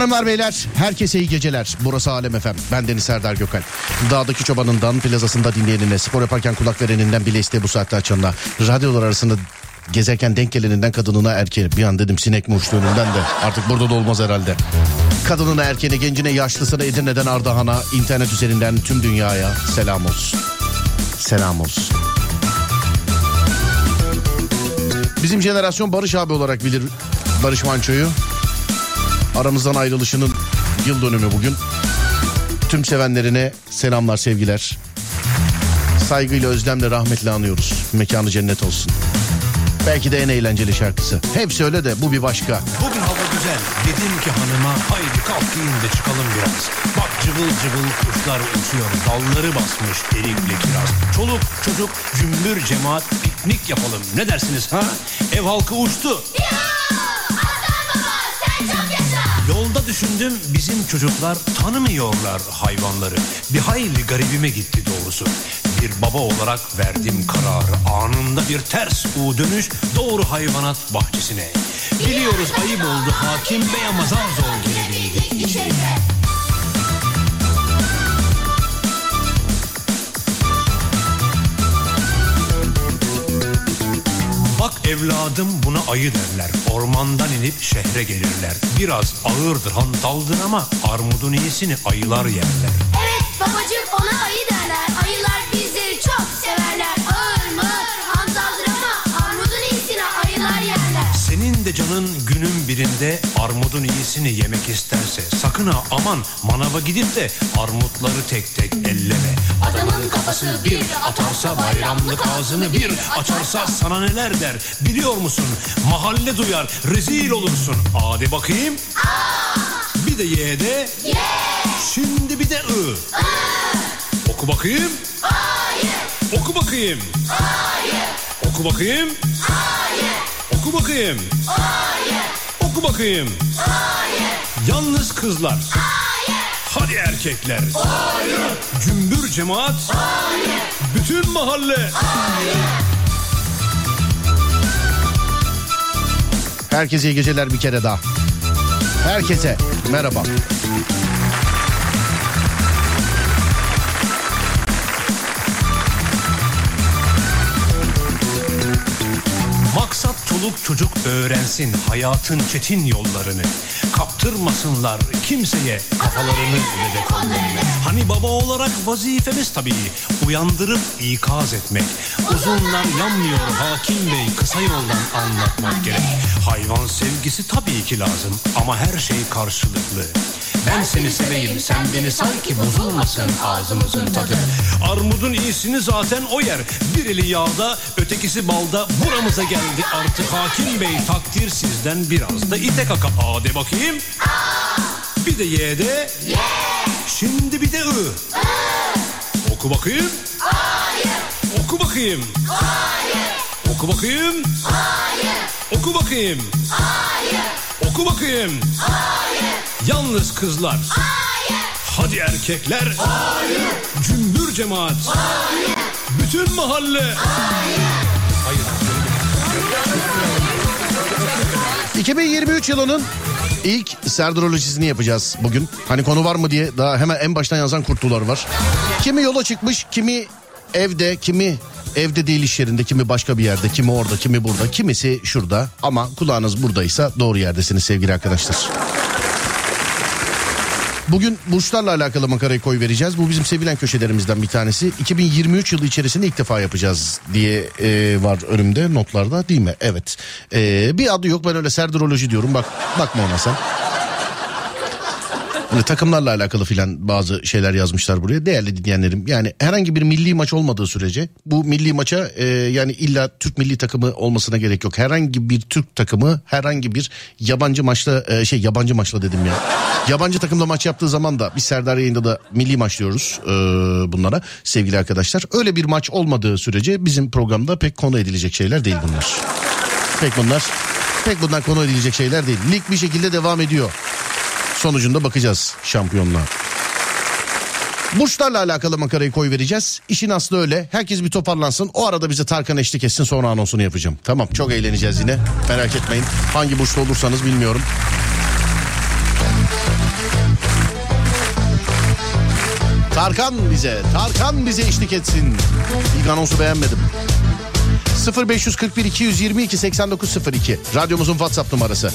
Hanımlar beyler herkese iyi geceler. Burası Alem Efem. Ben Deniz Serdar Gökal. Dağdaki çobanından plazasında dinleyenine, spor yaparken kulak vereninden bile isteye bu saatte açanına, radyolar arasında gezerken denk geleninden kadınına erkeğe. Bir an dedim sinek mi uçtu önünden de artık burada da olmaz herhalde. Kadınına erkeğine, gencine, yaşlısına, Edirne'den Ardahan'a, internet üzerinden tüm dünyaya selam olsun. Selam olsun. Bizim jenerasyon Barış abi olarak bilir Barış Manço'yu. Aramızdan ayrılışının yıl dönümü bugün. Tüm sevenlerine selamlar, sevgiler. Saygıyla, özlemle, rahmetle anıyoruz. Mekanı cennet olsun. Belki de en eğlenceli şarkısı. Hepsi öyle de bu bir başka. Bugün hava güzel. Dedim ki hanıma haydi kalk giyin de çıkalım biraz. Bak cıvıl cıvıl kuşlar uçuyor. Dalları basmış erikli kiraz. Çoluk çocuk cümbür cemaat piknik yapalım. Ne dersiniz ha? Ev halkı uçtu. Yolda düşündüm bizim çocuklar tanımıyorlar hayvanları. Bir hayli garibime gitti doğrusu. Bir baba olarak verdim kararı. Anında bir ters U dönüş doğru hayvanat bahçesine. Biliyoruz ayıp oldu hakim bey ama zar zor girebildik içeriye. Evladım buna ayı derler. Ormandan inip şehre gelirler. Biraz ağırdır hantaldır ama armudun iyisini ayılar yerler. Evet babacığım ona ayı derler. Ayılar bizleri çok severler. Ağır mı? Hantaldır ama armudun iyisini ayılar yerler. Senin de canın birinde armudun iyisini yemek isterse sakın ha aman manava gidip de armutları tek tek elleme. Adamın kafası bir atarsa bayramlık ağzını bir açarsa sana neler der biliyor musun? Mahalle duyar rezil olursun. Hadi bakayım. Bir de ye de. Şimdi bir de ı. Oku bakayım. Oku bakayım. Oku bakayım. Oku bakayım. Oku bakayım. Yalnız kızlar. Hadi erkekler. Cümbür cemaat. Bütün mahalle. Herkese iyi geceler bir kere daha. Herkese merhaba. Maksat çoluk çocuk öğrensin hayatın çetin yollarını. Kaptırmasınlar kimseye kafalarını ve de kollarını. Hani baba olarak vazifemiz tabii uyandırıp ikaz etmek. Uzunlar yanmıyor hakim bey kısa yoldan anlatmak gerek. Hayvan sevgisi tabii ki lazım ama her şey karşılıklı. Ben seni seveyim sen beni sanki bozulmasın ağzımızın tadı. Armudun iyisini zaten o yer. Bir eli yağda ötekisi balda buramıza geldi artık hakim bey takdir sizden biraz da ite kaka A de bakayım. Bir de Y de. Şimdi bir de I. Oku bakayım. Oku bakayım. Oku bakayım. Oku bakayım. Oku bakayım. Yalnız kızlar. Hadi erkekler. Cümbür cemaat. Bütün mahalle. Hayır. 2023 yılının ilk serdrolojisini yapacağız bugün. Hani konu var mı diye daha hemen en baştan yazan kurtlular var. Kimi yola çıkmış, kimi evde, kimi evde değil iş yerinde, kimi başka bir yerde, kimi orada, kimi burada, kimisi şurada. Ama kulağınız buradaysa doğru yerdesiniz sevgili arkadaşlar. Bugün burçlarla alakalı makarayı koy vereceğiz. Bu bizim sevilen köşelerimizden bir tanesi. 2023 yılı içerisinde ilk defa yapacağız diye e, var önümde notlarda değil mi? Evet. E, bir adı yok ben öyle serdiroloji diyorum. Bak bakma ona sen. Böyle takımlarla alakalı filan bazı şeyler yazmışlar buraya. Değerli dinleyenlerim yani herhangi bir milli maç olmadığı sürece bu milli maça e, yani illa Türk milli takımı olmasına gerek yok. Herhangi bir Türk takımı herhangi bir yabancı maçla e, şey yabancı maçla dedim ya. Yabancı takımla maç yaptığı zaman da biz Serdar yayında da milli maç diyoruz e, bunlara sevgili arkadaşlar. Öyle bir maç olmadığı sürece bizim programda pek konu edilecek şeyler değil bunlar. Pek bunlar pek bundan konu edilecek şeyler değil. Lig bir şekilde devam ediyor. Sonucunda bakacağız şampiyonluğa. Burçlarla alakalı makarayı koy vereceğiz. İşin aslı öyle. Herkes bir toparlansın. O arada bize Tarkan eşlik etsin sonra anonsunu yapacağım. Tamam çok eğleneceğiz yine. Merak etmeyin. Hangi burçta olursanız bilmiyorum. Tarkan bize, Tarkan bize eşlik etsin. İlk anonsu beğenmedim. 0541 222 8902 radyomuzun WhatsApp numarası.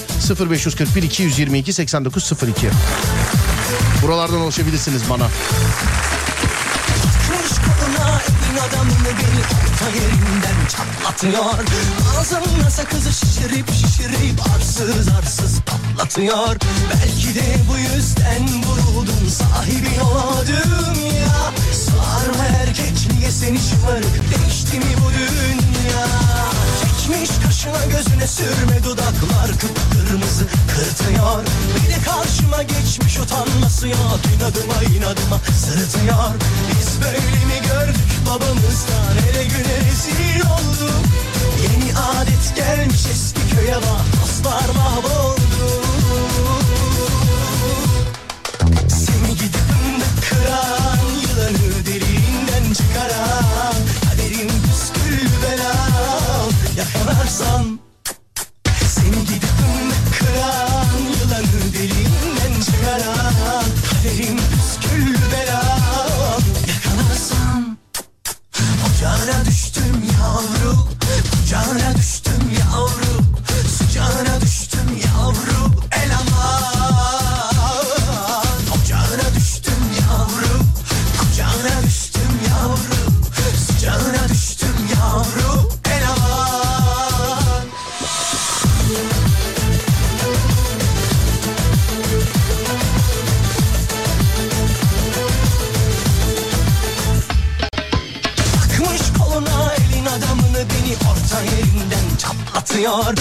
0541 222 8902 Buralardan ulaşabilirsiniz bana. Adamını beni orta yerinden çatlatıyor. Ağzımla sakızı şişirip şişirip arsız arsız patlatıyor. Belki de bu yüzden vuruldum sahibi olamadım ya. Sarma erkek niye seni şımarık değişti mi bu dünya Çekmiş kaşına gözüne sürme dudaklar kıpkırmızı kırtıyor de karşıma geçmiş utanması ya inadıma inadıma sırıtıyor Biz böyle mi gördük babamızdan hele güne rezil olduk? Yeni adet gelmiş eski köye bak dostlar mahvoldu. Seni gidip kıran Yılanı derinden çıkaran Yakalarsam Seni gidip kıran Yılanı derinden çıkaran Kaderim püskül belam Yakalarsam Ocağına düştüm yavru Kucağına düştüm çatlatıyor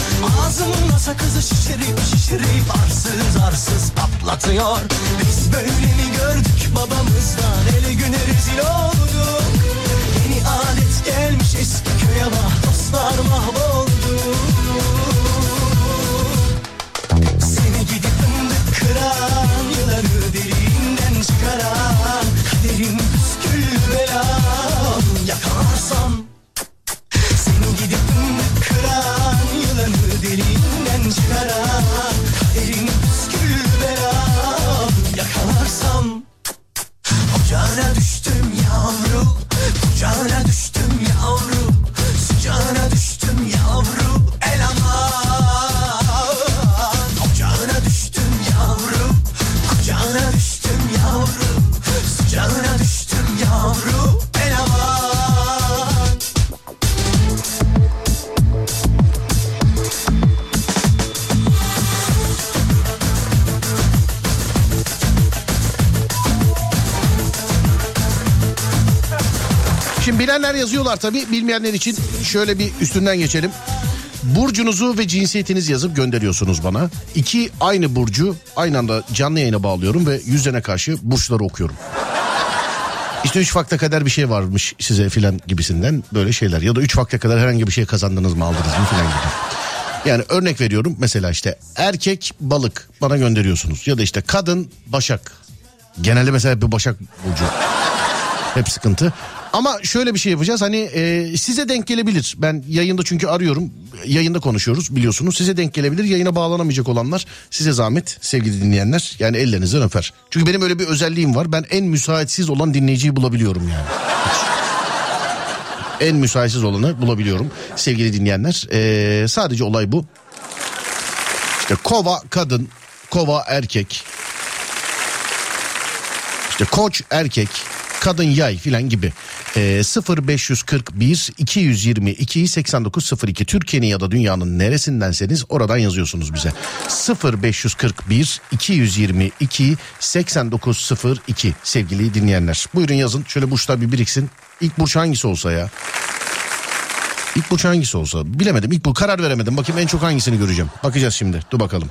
Ağzımla sakızı şişirip şişirip arsız arsız patlatıyor. Biz böyle mi gördük babamızdan? Ele güne rezil olduk. Yeni alet gelmiş eski köye bak. Dostlar mahvoldu Bilenler yazıyorlar tabii bilmeyenler için şöyle bir üstünden geçelim. Burcunuzu ve cinsiyetiniz yazıp gönderiyorsunuz bana. İki aynı burcu aynı anda canlı yayına bağlıyorum ve yüzlerine karşı burçları okuyorum. İşte üç vakte kadar bir şey varmış size filan gibisinden böyle şeyler. Ya da üç vakte kadar herhangi bir şey kazandınız mı aldınız mı filan gibi. Yani örnek veriyorum mesela işte erkek balık bana gönderiyorsunuz. Ya da işte kadın başak. Genelde mesela bir başak burcu. Hep sıkıntı. Ama şöyle bir şey yapacağız hani e, size denk gelebilir. Ben yayında çünkü arıyorum. Yayında konuşuyoruz biliyorsunuz. Size denk gelebilir. Yayına bağlanamayacak olanlar size zahmet sevgili dinleyenler. Yani ellerinizden öper. Çünkü benim öyle bir özelliğim var. Ben en müsaitsiz olan dinleyiciyi bulabiliyorum yani. en müsaitsiz olanı bulabiliyorum sevgili dinleyenler. E, sadece olay bu. İşte kova kadın, kova erkek. İşte koç erkek, kadın yay filan gibi. Ee, 0541 222 8902 Türkiye'nin ya da dünyanın neresindenseniz oradan yazıyorsunuz bize. 0541 222 8902 sevgili dinleyenler. Buyurun yazın şöyle burçlar bir biriksin. İlk burç hangisi olsa ya? İlk burç hangisi olsa bilemedim. İlk bu karar veremedim. Bakayım en çok hangisini göreceğim. Bakacağız şimdi. Dur bakalım.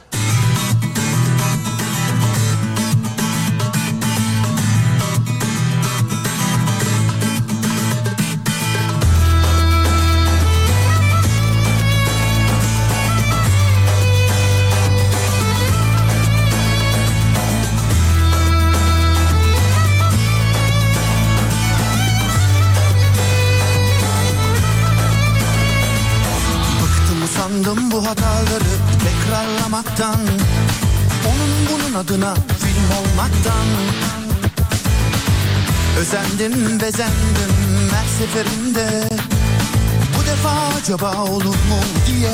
Özendim bezendim her seferinde. Bu defa acaba olur mu diye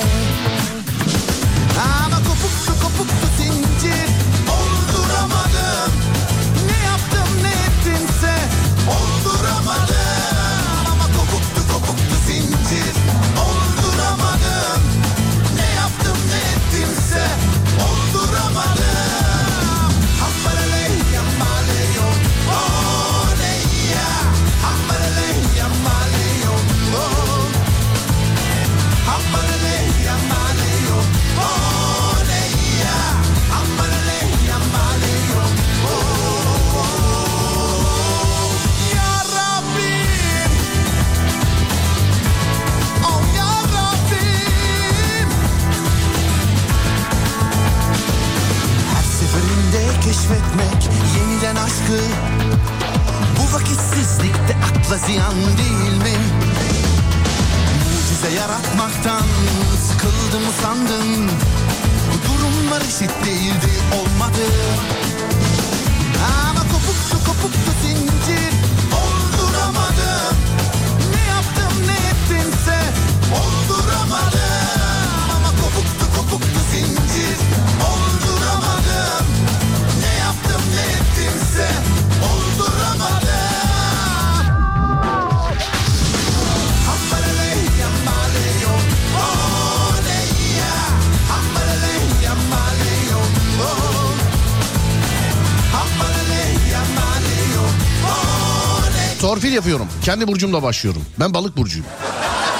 Torpil yapıyorum. Kendi burcumla başlıyorum. Ben balık burcuyum.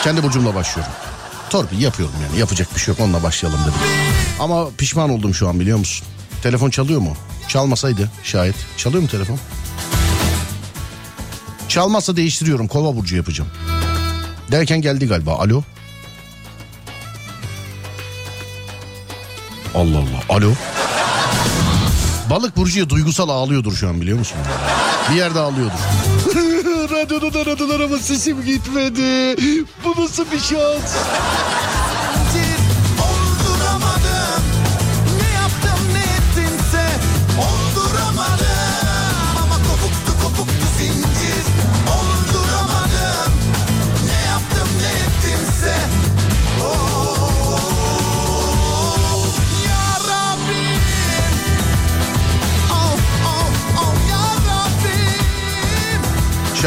Kendi burcumla başlıyorum. Torpil yapıyorum yani. Yapacak bir şey yok. Onunla başlayalım dedim. Ama pişman oldum şu an biliyor musun? Telefon çalıyor mu? Çalmasaydı şayet. Çalıyor mu telefon? Çalmazsa değiştiriyorum. Kova burcu yapacağım. Derken geldi galiba. Alo. Allah Allah. Alo. Balık burcuya duygusal ağlıyordur şu an biliyor musun? Bir yerde ağlıyordur. Radyodan aradılar ama sesim gitmedi. Bu nasıl bir şans?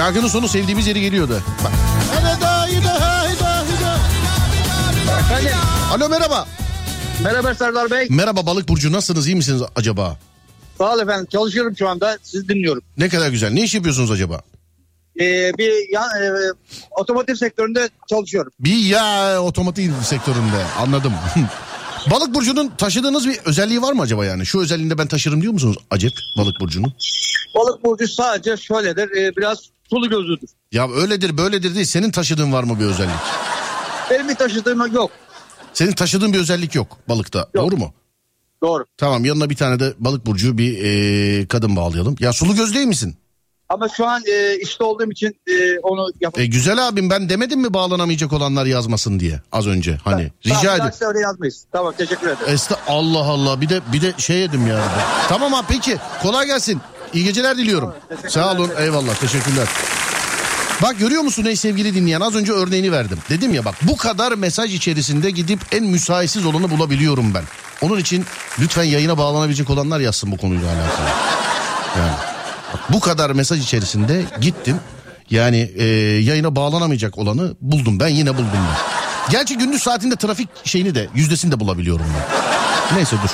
Şarkının sonu sevdiğimiz yeri geliyordu. Bak. Efendim, Alo merhaba. merhaba Serdar Bey. Merhaba balık burcu nasılsınız iyi misiniz acaba? Sağ ol efendim. Çalışıyorum şu anda. Sizi dinliyorum. Ne kadar güzel. Ne iş yapıyorsunuz acaba? Ee, bir ya, e, otomotiv sektöründe çalışıyorum. Bir ya otomotiv sektöründe anladım. balık burcunun taşıdığınız bir özelliği var mı acaba yani? Şu özelliğinde ben taşırım diyor musunuz acep balık burcunun? Balık burcu sadece şöyledir. e, biraz sulu gözlüdür. Ya öyledir böyledir değil. Senin taşıdığın var mı bir özellik? Benim bir taşıdığım yok. Senin taşıdığın bir özellik yok balıkta. Doğru mu? Doğru. Tamam yanına bir tane de balık burcu bir e, kadın bağlayalım. Ya sulu göz değil misin? Ama şu an e, işte olduğum için e, onu yap. E, güzel abim ben demedim mi bağlanamayacak olanlar yazmasın diye az önce hani rica Tamam, ederim. öyle yazmayız. Tamam teşekkür ederim. Esta Allah Allah bir de bir de şey yedim ya. Tamam abi peki kolay gelsin. İyi geceler diliyorum. teşekkürler. Sağ olun eyvallah teşekkürler. Bak görüyor musun ey sevgili dinleyen az önce örneğini verdim. Dedim ya bak bu kadar mesaj içerisinde gidip en müsaitsiz olanı bulabiliyorum ben. Onun için lütfen yayına bağlanabilecek olanlar yazsın bu konuyla alakalı. Yani bu kadar mesaj içerisinde gittim. Yani e, yayına bağlanamayacak olanı buldum ben yine buldum ben. Gerçi gündüz saatinde trafik şeyini de yüzdesini de bulabiliyorum ben. Neyse dur.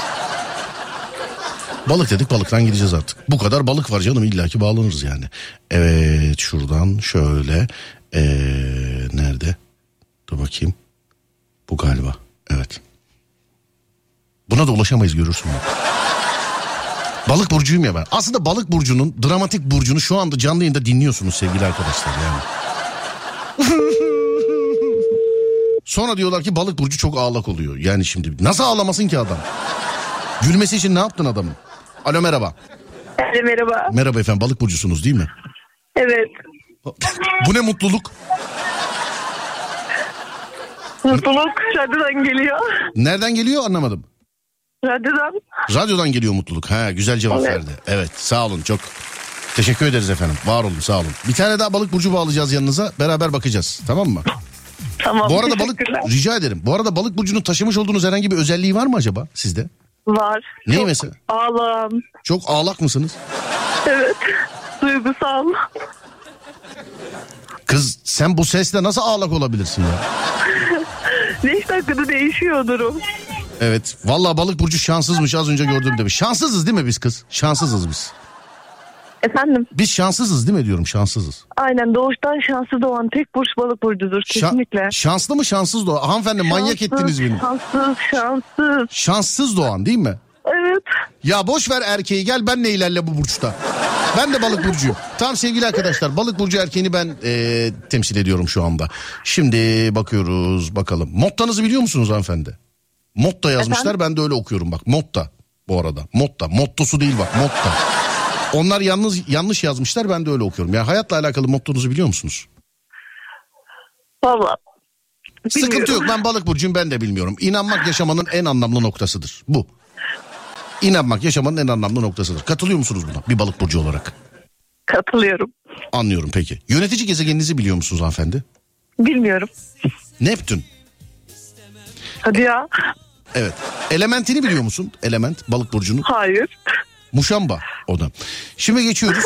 Balık dedik balıktan gideceğiz artık. Bu kadar balık var canım illaki bağlanırız yani. Evet şuradan şöyle. Ee, nerede? Dur bakayım. Bu galiba. Evet. Buna da ulaşamayız görürsün. Balık burcuyum ya ben. Aslında balık burcunun dramatik burcunu şu anda canlı yayında dinliyorsunuz sevgili arkadaşlar yani. Sonra diyorlar ki balık burcu çok ağlak oluyor. Yani şimdi nasıl ağlamasın ki adam? Gülmesi için ne yaptın adamın? Alo merhaba. Evet, merhaba. Merhaba efendim balık burcusunuz değil mi? Evet. Bu ne mutluluk? Mutluluk radyodan geliyor. Nereden geliyor anlamadım. Radyodan. Radyodan geliyor mutluluk. Ha güzel cevap Evet. verdi. Evet sağ olun çok. Teşekkür ederiz efendim. Var olun sağ olun. Bir tane daha balık burcu bağlayacağız yanınıza. Beraber bakacağız. Tamam mı? Tamam. Bu arada balık rica ederim. Bu arada balık burcunun taşımış olduğunuz herhangi bir özelliği var mı acaba sizde? Var. Ne Çok mesela? Ağlam. Çok ağlak mısınız? Evet. Duygusal. Kız sen bu sesle nasıl ağlak olabilirsin ya? 5 dakikada değişiyor durum. Evet. Vallahi balık burcu şanssızmış az önce gördüm demiş. Şanssızız değil mi biz kız? Şanssızız biz. Efendim? Biz şanssızız değil mi diyorum şanssızız. Aynen doğuştan şanslı doğan tek burç balık burcudur Şa- kesinlikle. şanslı mı şanssız doğan? Hanımefendi manyak Şanssız, ettiniz beni. Şanssız, şanssız. Şanssız doğan değil mi? Evet. Ya boş ver erkeği gel benle ilerle bu burçta. Ben de balık burcuyum. Tamam sevgili arkadaşlar balık burcu erkeğini ben e, temsil ediyorum şu anda. Şimdi bakıyoruz bakalım. Mottanızı biliyor musunuz hanımefendi? Motta yazmışlar Efendim? ben de öyle okuyorum bak. Motta bu arada. Motta. Mottosu değil bak. Motta. Onlar yalnız yanlış yazmışlar ben de öyle okuyorum. Yani hayatla alakalı mottonuzu biliyor musunuz? Valla. Sıkıntı yok ben balık burcuyum ben de bilmiyorum. İnanmak yaşamanın en anlamlı noktasıdır. Bu. İnanmak yaşamanın en anlamlı noktasıdır. Katılıyor musunuz buna bir balık burcu olarak? Katılıyorum. Anlıyorum peki. Yönetici gezegeninizi biliyor musunuz hanımefendi? Bilmiyorum. Neptün. Hadi ya. Evet. Elementini biliyor musun? Element balık burcunun. Hayır. Muşamba o da. Şimdi geçiyoruz.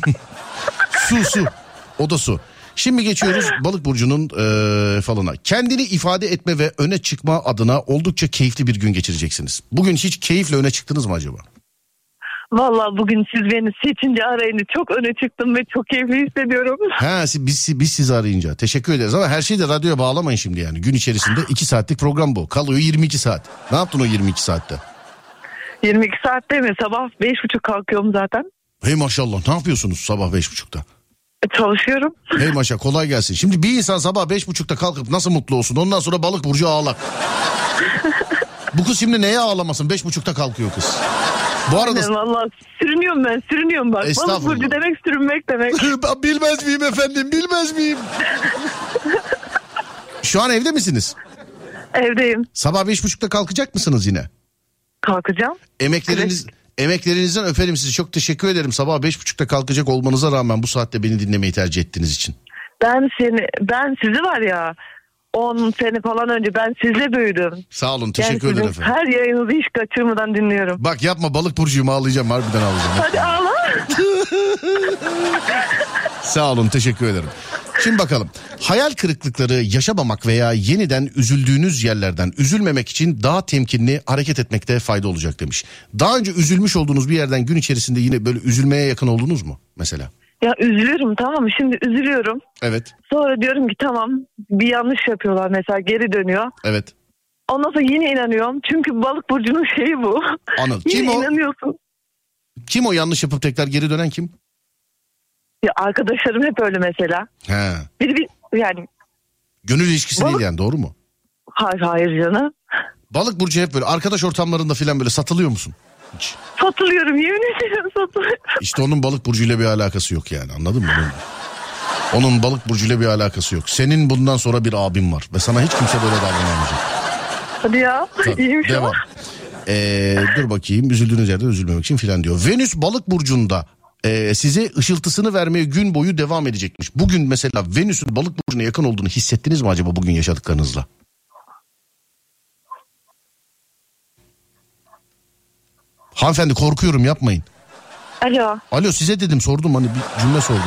su su. O da su. Şimdi geçiyoruz balık burcunun eee falına. Kendini ifade etme ve öne çıkma adına oldukça keyifli bir gün geçireceksiniz. Bugün hiç keyifle öne çıktınız mı acaba? Valla bugün siz beni seçince arayınca çok öne çıktım ve çok keyifli hissediyorum. Ha biz, biz sizi arayınca. Teşekkür ederiz ama her şeyi de radyoya bağlamayın şimdi yani. Gün içerisinde 2 saatlik program bu. Kalıyor 22 saat. Ne yaptın o 22 saatte? 22 saatte mi? Sabah 5.30 kalkıyorum zaten. Hey maşallah ne yapıyorsunuz sabah 5.30'da? E, Çalışıyorum. Hey maşa kolay gelsin. Şimdi bir insan sabah 5.30'da kalkıp nasıl mutlu olsun? Ondan sonra balık burcu ağlak. Bu kız şimdi neye ağlamasın? 5.30'da kalkıyor kız. Bu arada Yani Valla sürünüyorum ben sürünüyorum bak. Balık burcu demek sürünmek demek. Bilmez miyim efendim bilmez miyim? Şu an evde misiniz? Evdeyim. Sabah 5.30'da kalkacak mısınız yine? Kalkacağım. Emekleriniz emeklerinizden öperim sizi. Çok teşekkür ederim. Sabah 5.30'da kalkacak olmanıza rağmen bu saatte beni dinlemeyi tercih ettiğiniz için. Ben seni ben sizi var ya 10 sene falan önce ben sizle büyüdüm. Sağ olun Yani teşekkür ederim sizin efendim. her yayınınızı hiç kaçırmadan dinliyorum. Bak yapma balık burcuyum ağlayacağım harbiden ağlayacağım. Hadi ağla. Sağ olun teşekkür ederim. Şimdi bakalım. Hayal kırıklıkları yaşamamak veya yeniden üzüldüğünüz yerlerden üzülmemek için daha temkinli hareket etmekte fayda olacak demiş. Daha önce üzülmüş olduğunuz bir yerden gün içerisinde yine böyle üzülmeye yakın oldunuz mu mesela? Ya üzülüyorum tamam mı? Şimdi üzülüyorum. Evet, Sonra diyorum ki tamam bir yanlış yapıyorlar mesela geri dönüyor. evet. Ondan sonra yine inanıyorum. Çünkü balık burcunun şeyi bu. Anladım. yine Kim o? inanıyorsun. Kim o yanlış yapıp tekrar geri dönen kim? Ya arkadaşlarım hep öyle mesela. He. Biri bir yani Gönül ilişkisi değil Balık- yani doğru mu? hayır hayır canım. Balık burcu hep böyle arkadaş ortamlarında filan böyle satılıyor musun? Satılıyorum yemin ederim satılıyorum. İşte onun balık burcuyla bir alakası yok yani anladın mı? Onun, onun balık burcuyla bir alakası yok. Senin bundan sonra bir abin var ve sana hiç kimse böyle davranamayacak. Hadi ya Tabii, iyiymiş Devam. ama. Ee, dur bakayım üzüldüğünüz yerden üzülmemek için filan diyor. Venüs balık burcunda e, size ışıltısını vermeye gün boyu devam edecekmiş. Bugün mesela Venüs'ün balık burcuna yakın olduğunu hissettiniz mi acaba bugün yaşadıklarınızla? Hanımefendi korkuyorum yapmayın. Alo. Alo size dedim sordum hani bir cümle sordum.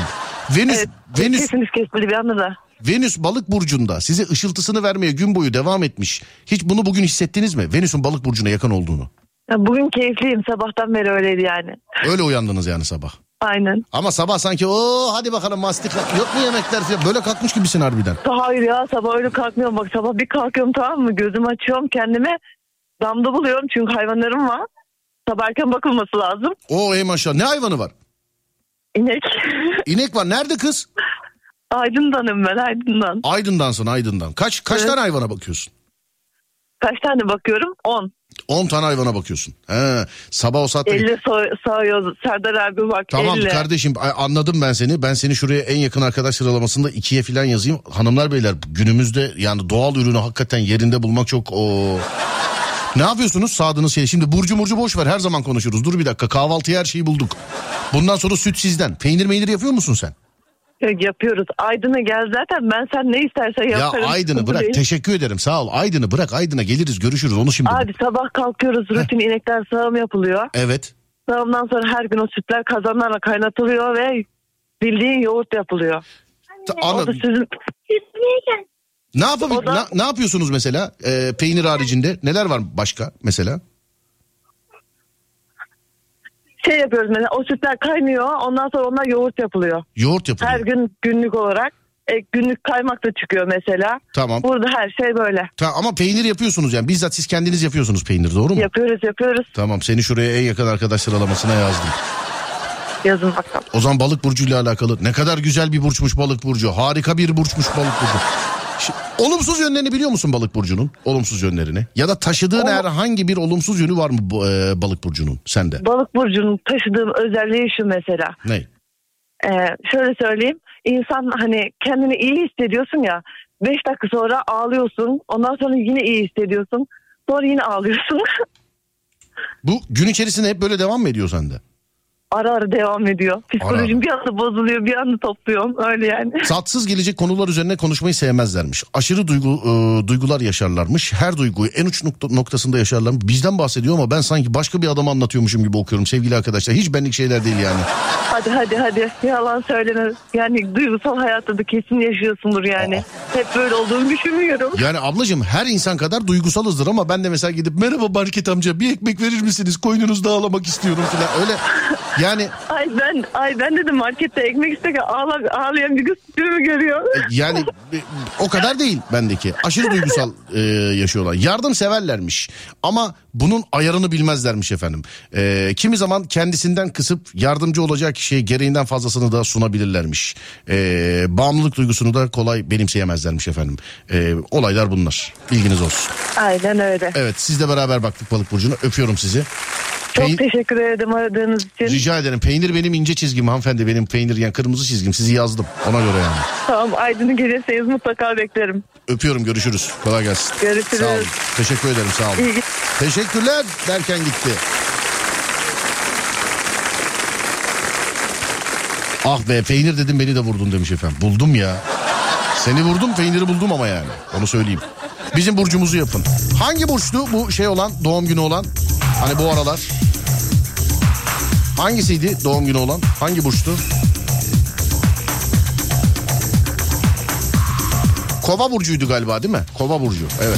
Venüs Evet, Venüs sesiniz kesildi bir anda da. Venüs balık burcunda size ışıltısını vermeye gün boyu devam etmiş. Hiç bunu bugün hissettiniz mi? Venüs'ün balık burcuna yakın olduğunu. Ya bugün keyifliyim sabahtan beri öyleydi yani. Öyle uyandınız yani sabah. Aynen. Ama sabah sanki o hadi bakalım mastik yok mu yemekler falan böyle kalkmış gibisin harbiden. Hayır ya sabah öyle kalkmıyorum bak sabah bir kalkıyorum tamam mı gözümü açıyorum kendime damda buluyorum çünkü hayvanlarım var. Sabah erken bakılması lazım. O ey maşallah ne hayvanı var? İnek. İnek var nerede kız? Aydın'danım ben Aydın'dan. Aydın'dansın Aydın'dan. Kaç kaç Evet. tane hayvana bakıyorsun? Kaç tane bakıyorum? 10. 10 tane hayvana bakıyorsun. He, sabah o saatte 50 so- Serdar abi bak Tamam 50. kardeşim anladım ben seni. Ben seni şuraya en yakın arkadaş sıralamasında ikiye falan yazayım. Hanımlar beyler günümüzde yani doğal ürünü hakikaten yerinde bulmak çok o... Ne yapıyorsunuz sağdığınız şey? Şimdi Burcu Murcu boş ver her zaman konuşuruz. Dur bir dakika kahvaltıya her şeyi bulduk. Bundan sonra süt sizden. Peynir meynir yapıyor musun sen? Yapıyoruz. Aydın'a gel zaten ben sen ne istersen Ya yaparım. Aydın'ı Sıkıntı bırak. değil. Teşekkür ederim. Sağ ol. Aydın'ı bırak. Aydın'a geliriz görüşürüz. Onu şimdi. Abi sabah kalkıyoruz rutin inekler sağım yapılıyor. Evet. Sağımdan sonra her gün o sütler kazanlarla kaynatılıyor ve bildiğin yoğurt yapılıyor. Da sizin ne yapabilir? Da- Ne, ne yapıyorsunuz mesela? Ee, peynir haricinde neler var başka mesela? şey yapıyoruz mesela o sütler kaynıyor ondan sonra onlar yoğurt yapılıyor. Yoğurt yapılıyor. Her gün günlük olarak e, günlük kaymak da çıkıyor mesela. Tamam. Burada her şey böyle. Ta- ama peynir yapıyorsunuz yani. Bizzat siz kendiniz yapıyorsunuz peynir doğru mu? Yapıyoruz yapıyoruz. Tamam seni şuraya en yakın arkadaş sıralamasına yazdım. Yazın bakalım. O zaman balık burcuyla alakalı. Ne kadar güzel bir burçmuş balık burcu. Harika bir burçmuş balık burcu. Olumsuz yönlerini biliyor musun balık burcunun? Olumsuz yönlerini. Ya da taşıdığın herhangi bir olumsuz yönü var mı e, balık burcunun sende? Balık burcunun taşıdığım özelliği şu mesela. Ne? Ee, şöyle söyleyeyim. İnsan hani kendini iyi hissediyorsun ya. Beş dakika sonra ağlıyorsun. Ondan sonra yine iyi hissediyorsun. Sonra yine ağlıyorsun. Bu gün içerisinde hep böyle devam mı ediyor sende? Ara ara devam ediyor. Psikolojim bir anda bozuluyor bir anda topluyorum. Öyle yani. Tatsız gelecek konular üzerine konuşmayı sevmezlermiş. Aşırı duygu e, duygular yaşarlarmış. Her duyguyu en uç nokta- noktasında yaşarlarmış. Bizden bahsediyor ama ben sanki başka bir adama anlatıyormuşum gibi okuyorum sevgili arkadaşlar. Hiç benlik şeyler değil yani. Hadi hadi hadi yalan söyleme. Yani duygusal hayatta da kesin yaşıyorsundur yani. Hep böyle olduğunu düşünmüyorum. Yani ablacığım her insan kadar duygusalızdır ama ben de mesela gidip merhaba market amca bir ekmek verir misiniz koynunuzda ağlamak istiyorum falan öyle yani Ay ben ay ben dedim markette ekmek isterken ağla, ağlayan bir kız tipimi görüyor. yani e, o kadar değil bendeki aşırı duygusal e, yaşıyorlar yardım severlermiş ama bunun ayarını bilmezlermiş efendim E, kimi zaman kendisinden kısıp yardımcı olacak kişiye gereğinden fazlasını da sunabilirlermiş E, bağımlılık duygusunu da kolay benimseyemezlermiş efendim E, olaylar bunlar bilginiz olsun. Aynen öyle. Evet sizle beraber baktık balık burcuna öpüyorum sizi. Çok Peyn- teşekkür ederim aradığınız için. Rica ederim. Peynir benim ince çizgim hanımefendi. Benim peynir yani kırmızı çizgim. Sizi yazdım. Ona göre yani. Tamam Aydın'ı gelirseniz mutlaka beklerim. Öpüyorum görüşürüz. Kolay gelsin. Görüşürüz. Sağ olun. Teşekkür ederim sağ olun. İyi Teşekkürler derken gitti. Ah be peynir dedim beni de vurdun demiş efendim. Buldum ya. Seni vurdum peyniri buldum ama yani. Onu söyleyeyim. Bizim burcumuzu yapın. Hangi burçtu bu şey olan doğum günü olan? Hani bu aralar. Hangisiydi doğum günü olan? Hangi burçtu? Kova burcuydu galiba değil mi? Kova burcu. Evet.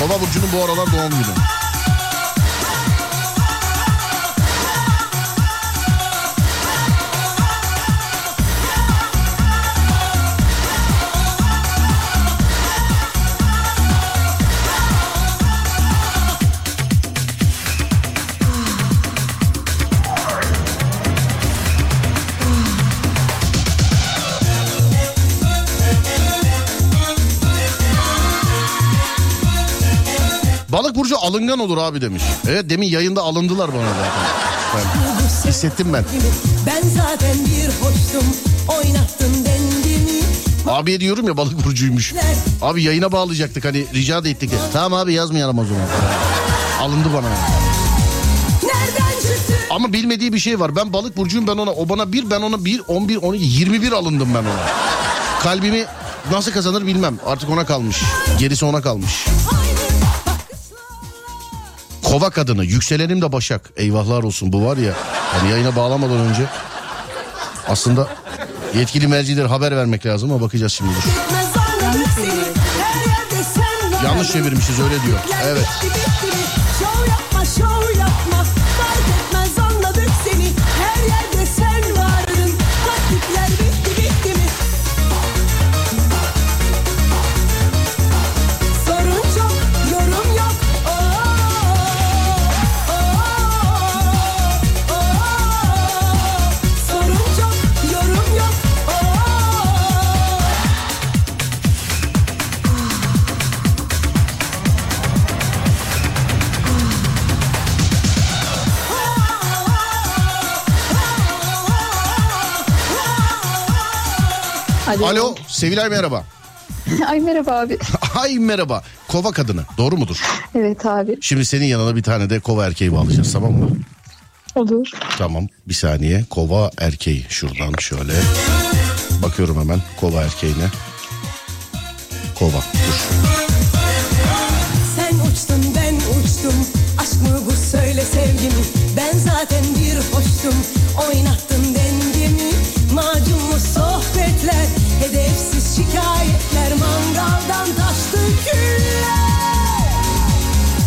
Kova burcunun bu aralar doğum günü. Balık burcu alıngan olur abi demiş. Evet demin yayında alındılar bana zaten. Ben hissettim ben. Ben zaten bir hoştum oynattın dengimi Abiye diyorum ya balık burcuymuş. Abi yayına bağlayacaktık hani rica da ettik. Tamam abi yazmayalım o zaman. Alındı bana. Ama bilmediği bir şey var. Ben balık burcuyum ben ona. O bana bir ben ona bir 11 12 21 alındım ben ona. Kalbimi nasıl kazanır bilmem. Artık ona kalmış. Gerisi ona kalmış. bakışlar Kova kadını yükselenim de Başak. Eyvahlar olsun bu var ya. Yani yayına bağlamadan önce aslında yetkili merciler haber vermek lazım ama bakacağız şimdi. Yanlış çevirmişiz öyle diyor. Evet. Alo Sevilay merhaba. Ay merhaba abi. Ay merhaba. Kova kadını doğru mudur? Evet abi. Şimdi senin yanına bir tane de kova erkeği bağlayacağız tamam mı? Olur. Tamam bir saniye kova erkeği şuradan şöyle bakıyorum hemen kova erkeğine. Kova dur. Sen uçtun ben uçtum Aşk mı bu söyle sevgimi Ben zaten bir hoştum Oynattın sohbetler Hedefsiz şikayetler Mangaldan taştı küller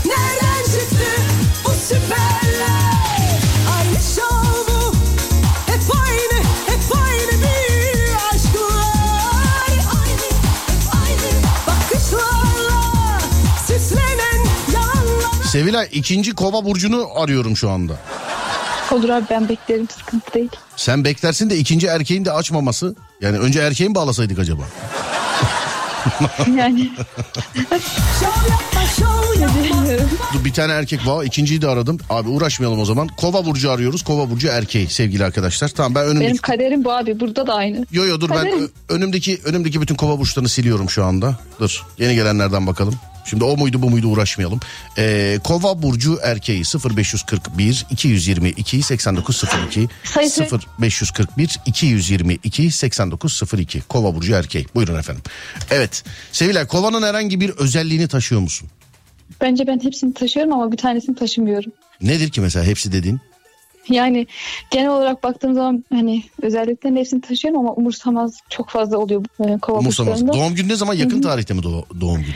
Nereden çıktı bu süperler? Sevilay ikinci kova burcunu arıyorum şu anda. Olur abi ben beklerim sıkıntı değil. Sen beklersin de ikinci erkeğin de açmaması. Yani önce erkeği mi bağlasaydık acaba? Yani bir tane erkek var ikinciyi de aradım. Abi uğraşmayalım o zaman. Kova burcu arıyoruz. Kova burcu erkeği sevgili arkadaşlar. Tamam ben önümdeki... Benim kaderim bu abi burada da aynı. Yo yo dur ben Kaderim. ö- önümdeki önümdeki bütün kova burçlarını siliyorum şu anda. Dur yeni gelenlerden bakalım. Şimdi o muydu bu muydu uğraşmayalım. Ee, kova burcu erkeği 0541 222 8902 Sayısı. 0541 222 8902 kova burcu erkeği. Buyurun efendim. Evet Sevilay kovanın herhangi bir özelliğini taşıyor musun? Bence ben hepsini taşıyorum ama bir tanesini taşımıyorum. Nedir ki mesela hepsi dediğin? Yani genel olarak baktığım zaman hani özelliklerin hepsini taşıyorum ama umursamaz çok fazla oluyor e, kova Umursamaz. burçlarında. Doğum günü ne zaman? Yakın tarihte mi doğ- doğum günü?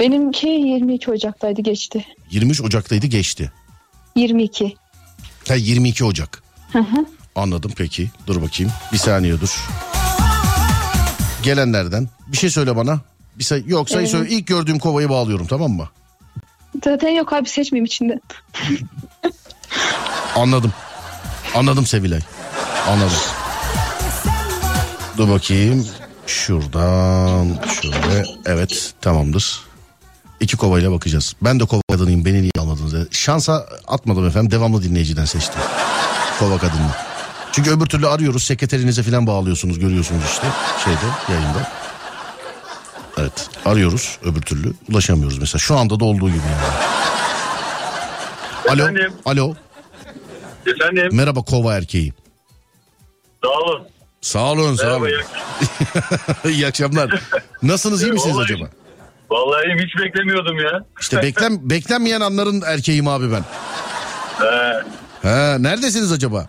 Benimki 22 Ocak'taydı geçti. 23 Ocak'taydı geçti. 22. Ha 22 Ocak. Hı hı. Anladım peki. Dur bakayım. Bir saniye dur. Gelenlerden bir şey söyle bana. Bir say yok sayı Evet. söyle. İlk gördüğüm kovayı bağlıyorum tamam mı? Zaten yok abi seçmeyeyim içinde. Anladım. Anladım Sevilay. Anladım. Dur bakayım. Şuradan şöyle. Evet tamamdır. İki kovayla bakacağız. Ben de kova kadınıyım. Beni niye almadınız? Şansa atmadım efendim. Devamlı dinleyiciden seçtim. Kova kadını. Çünkü öbür türlü arıyoruz. Sekreterinize falan bağlıyorsunuz. Görüyorsunuz işte şeyde yayında. Evet arıyoruz öbür türlü. Ulaşamıyoruz mesela. Şu anda da olduğu gibi yani. Alo. Efendim? Alo. Efendim Merhaba kova erkeği. sağ olun. Sağ olun sağ olun. iyi- akşamlar. Nasılsınız iyi misiniz Vallahi- acaba? Vallahi hiç beklemiyordum ya. İşte beklen, beklenmeyen anların erkeğim abi ben. Ee, Ha, neredesiniz acaba?